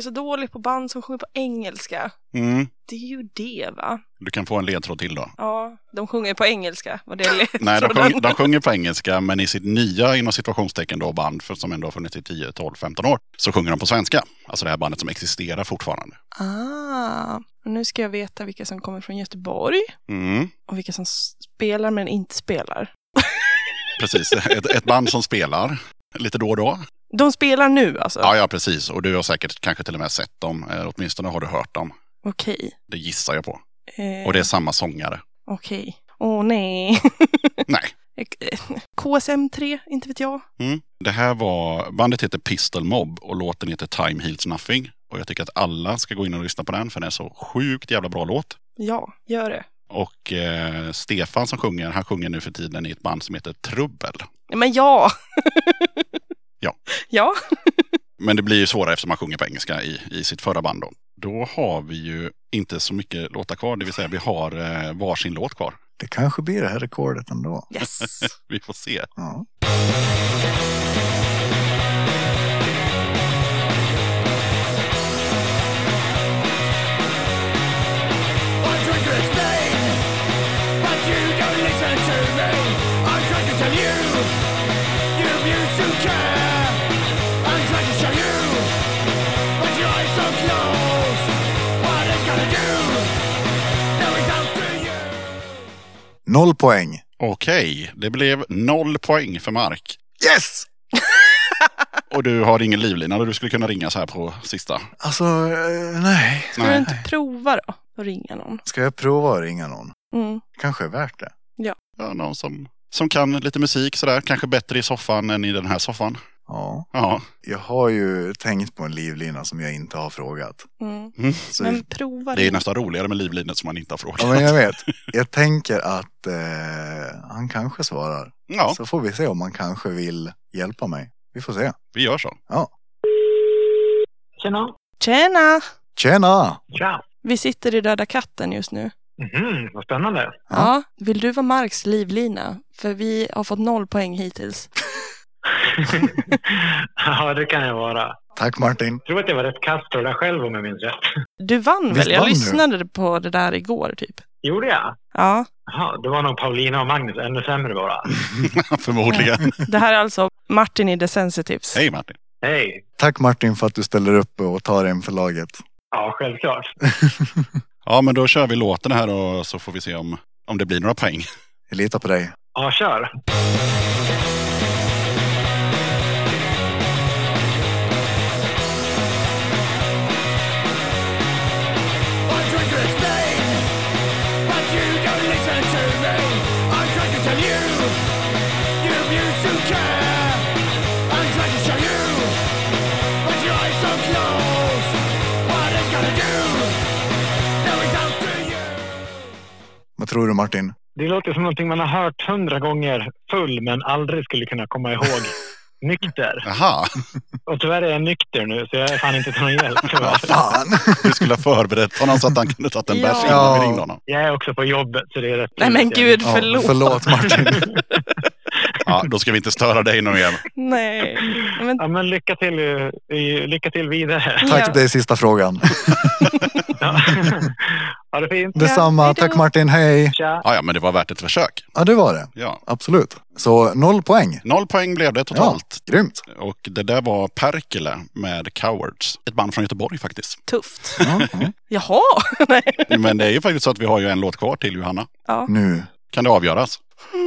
Så dålig på band som sjunger på engelska. Mm. Det är ju det va? Du kan få en ledtråd till då. Ja, de sjunger på engelska. Var det? Nej, de, sjung, de sjunger på engelska, men i sitt nya inom situationstecken då band, för, som ändå har funnits i 10, 12, 15 år, så sjunger de på svenska. Alltså det här bandet som existerar fortfarande. Ah, nu ska jag veta vilka som kommer från Göteborg Mm, och vilka som spelar men inte spelar. precis, ett, ett band som spelar lite då och då. De spelar nu alltså? Ja, ja, precis. Och du har säkert kanske till och med sett dem. Eh, åtminstone har du hört dem. Okej. Det gissar jag på. Eh, Och det är samma sångare. Okej. Åh nej. Nej. KSM3, inte vet jag. Mm. Det här var, bandet heter Pistol Mob och låten heter Time Heals Nothing. Och jag tycker att alla ska gå in och lyssna på den för den är så sjukt jävla bra låt. Ja, gör det. Och eh, Stefan som sjunger, han sjunger nu för tiden i ett band som heter Trubbel. Men ja! Ja. Ja. Men det blir ju svårare eftersom man sjunger på engelska i, i sitt förra band då. Då har vi ju inte så mycket låtar kvar, det vill säga vi har eh, varsin låt kvar. Det kanske blir det här rekordet ändå. Yes. Vi får se. Ja. Noll poäng. Okej, det blev noll poäng för Mark. Yes! Och du har ingen livlina och du skulle kunna ringa så här på sista. Alltså, eh, nej. Ska du inte prova då? Att ringa någon? Ska jag prova att ringa någon? Mm. Kanske är värt det. Ja, någon som, som kan lite musik sådär. Kanske bättre i soffan än i den här soffan. Ja. Ja, Jag har ju tänkt på en livlina som jag inte har frågat. Mm. Så, Men prova det är ring. nästan roligare med livlinet som man inte har frågat. ja, men jag vet. Jag tänker att eh, han kanske svarar. Ja, Så får vi se om han kanske vill hjälpa mig. Vi får se. vi gör så. Ja. Tjena. Tjena! Tjena! Tja. Vi sitter i Döda katten just nu. Mhm, vad spännande. Ja. Vill du vara Marks livlina? För vi har fått noll poäng hittills. ja, det kan jag vara. Tack Martin. Jag tror att jag var rätt kass på det där själv om jag minns rätt. Du vann Visst väl? Jag vann du? lyssnade på det där igår typ. Gjorde jag? Ja. Jaha, det var nog Paulina och Magnus ännu sämre bara. Förmodligen. Det här är alltså Martin i The Sensitives. Hej Martin. Hej. Tack Martin för att du ställer upp och tar en för laget. Ja, självklart. Ja, men då kör vi låten här och så får vi se om, om det blir några poäng. Jag litar på dig. Ja, kör. Tror du Martin? Det låter som någonting man har hört hundra gånger full men aldrig skulle kunna komma ihåg nykter. Jaha, Och tyvärr är jag nykter nu så jag är fan inte till någon hjälp. Vad fan! du skulle ha förberett honom så att han kunde tagit en Ja. bärs innan vi ringde honom. Jag är också på jobbet så det är rätt Nej kul men gud, Ja, förlåt. förlåt Martin. Ja, då ska vi inte störa dig någon mer. Nej. Men, Ja, men lycka till, lycka till vidare. Ja. Tack, det är sista frågan. Ja. ha det fint. Detsamma. då. Tack Martin, hej. Tja. Ja, ja, men det var värt ett försök. Ja, det var det. Ja. Absolut. Så noll poäng. Noll poäng blev det Ja, totalt. grymt. Och det där var Perkele med Cowards. Ett band från Göteborg faktiskt. tufft. Ja, ja. Jaha. Nej. Men det är ju faktiskt så att vi har ju en låt kvar till Johanna. Ja. Nu. Kan det avgöras? Jag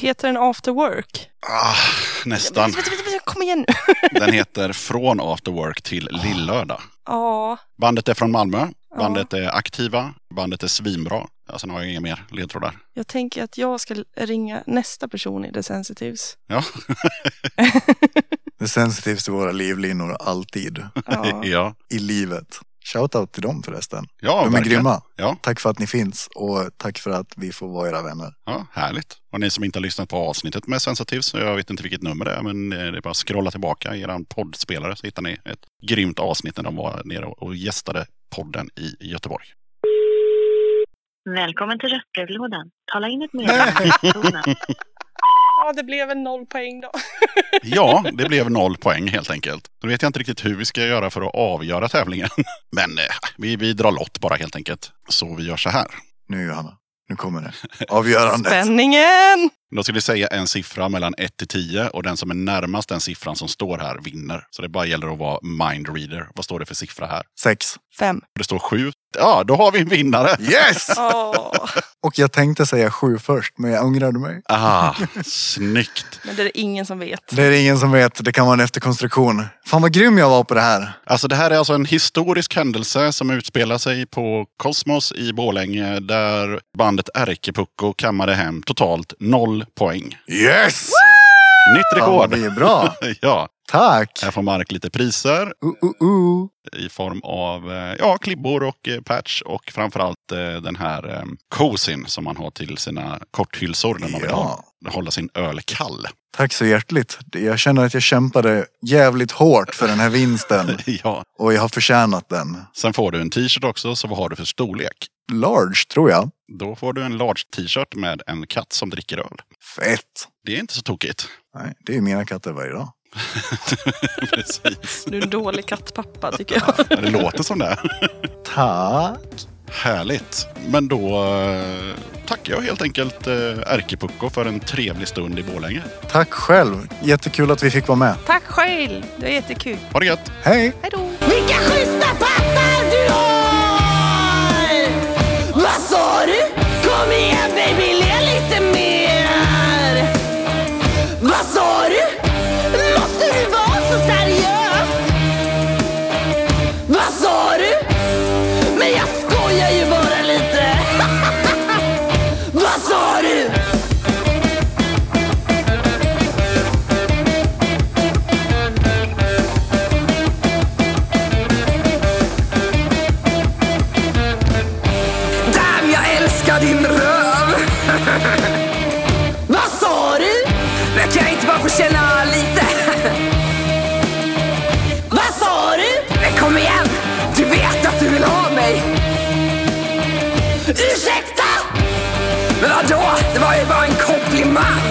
Heter den After Work? Ah, nästan. Kom igen nu. Den heter Från After Work till Lillördag. Ja. Bandet är från Malmö. Bandet är aktiva. Bandet är svinbra. Ja, sen har jag inga mer ledtrådar. Jag tänker att jag ska ringa nästa person i The Sensitives. Ja. Det är sensitivt i våra livlinor alltid. Ja. ja. I livet. Shoutout till dem förresten. Ja, De är verkligen. grymma. Ja. Tack för att ni finns och tack för att vi får vara era vänner. Ja, härligt. Och ni som inte har lyssnat på avsnittet med Sensitive, så jag vet inte vilket nummer det är, men det är bara att scrolla tillbaka i er poddspelare så hittar ni ett grymt avsnitt när de var nere och gästade podden i Göteborg. Välkommen till röstbrevlådan. Tala in ett meddelande. ja, det blev en noll poäng då. Ja, det blev noll poäng helt enkelt. Då vet jag inte riktigt hur vi ska göra för att avgöra tävlingen. Men eh, vi, vi drar lott bara helt enkelt. Så vi gör så här. Nu Johanna, nu kommer det. Avgörandet. Spänningen! Då ska vi säga en siffra mellan 1 till 10 och den som är närmast den siffran som står här vinner. Så det bara gäller att vara mindreader. Vad står det för siffra här? Sex. Fem. Det står 7. Ja, då har vi en vinnare! Yes! Åh. Och jag tänkte säga sju först, men jag ångrade mig. Ah, snyggt! Men det är det ingen som vet. Det är det ingen som vet. Det kan vara en efterkonstruktion. Fan vad grym jag var på det här. Alltså det här är alltså en historisk händelse som utspelar sig på Kosmos i Borlänge där bandet Ärkepucko kammade hem totalt noll poäng. Yes! Nytt Fan vad rekord! vi är bra. ja, Tack! här får Mark lite priser Uh, uh, uh. i form av eh, ja, klibbor och eh, patch och framförallt eh, den här kosin som man har till sina korthylsor när man vill ha, hålla sin öl kall. Tack så hjärtligt. Jag känner att jag kämpade jävligt hårt för den här vinsten. ja. Och jag har förtjänat den. Sen får du en t-shirt också, så vad har du för storlek? Large, tror jag. Då får du en large t-shirt med en katt som dricker öl. Fett. Det är inte så tokigt. Nej, det är mina katter varje dag. Precis. Du är en dålig kattpappa tycker jag. Det låter som det. Tack. Härligt. Men då eh, tackar jag helt enkelt eh, Ärkepucko för en trevlig stund i Borlänge. Tack själv. Jättekul att vi fick vara med. Tack själv. Det är jättekul. Ha det gött! Hej! Hej då! Vilka schyssta pattar du har! my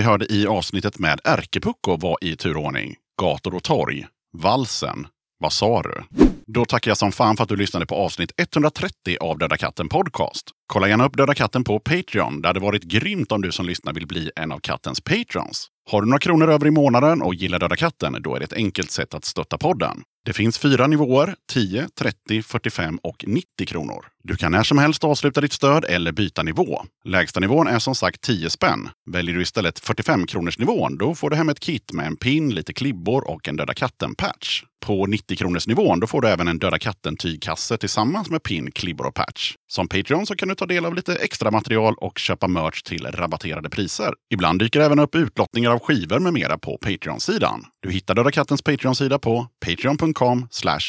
vi hörde i avsnittet med Ärkepucko var i turordning Gator och torg, Valsen, Vad sa du? Då tackar jag som fan för att du lyssnade på avsnitt 130 av Döda katten Podcast. Kolla gärna upp Döda katten på Patreon. Det hade varit grymt om du som lyssnar vill bli en av kattens patrons. Har du några kronor över i månaden och gillar Döda katten, då är det ett enkelt sätt att stötta podden. Det finns fyra nivåer, 10, 30, 45 och 90 kronor. Du kan när som helst avsluta ditt stöd eller byta nivå. Lägsta nivån är som sagt 10 spänn. Väljer du istället 45 kronors nivån, då får du hem ett kit med en pin, lite klibbor och en Döda katten-patch. På 90 kronors nivån, då får du även en Döda katten-tygkasse tillsammans med pin, klibbor och patch. Som Patreon så kan du ta del av lite extra material och köpa merch till rabatterade priser. Ibland dyker även upp utlottningar av skivor med mera på Patreon-sidan. Du hittar Döda kattens Patreon-sida på patreon.com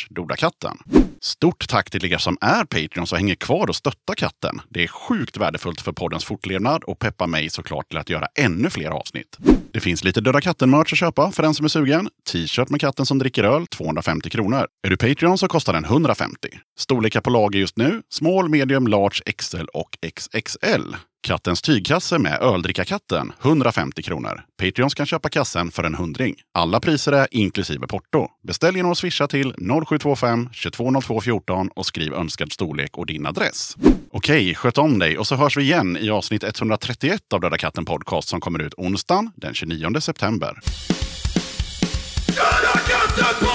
dodakatten. Stort tack till er som är Patreons och hänger kvar och stöttar katten. Det är sjukt värdefullt för poddens fortlevnad och peppar mig såklart till att göra ännu fler avsnitt. Det finns lite Döda katten-merch att köpa för den som är sugen. T-shirt med katten som dricker öl, 250 kronor. Är du Patreon så kostar den 150. Storlekar på lager just nu, small, medium, large, XL och XXL. Kattens tygkasse med öldrickarkatten, 150 kronor. Patreons kan köpa kassen för en hundring. Alla priser är inklusive porto. Beställ genom att swisha till 0725 220214 och skriv önskad storlek och din adress. Okej, sköt om dig och så hörs vi igen i avsnitt 131 av Döda katten Podcast som kommer ut onsdagen den 29 september. Döda katten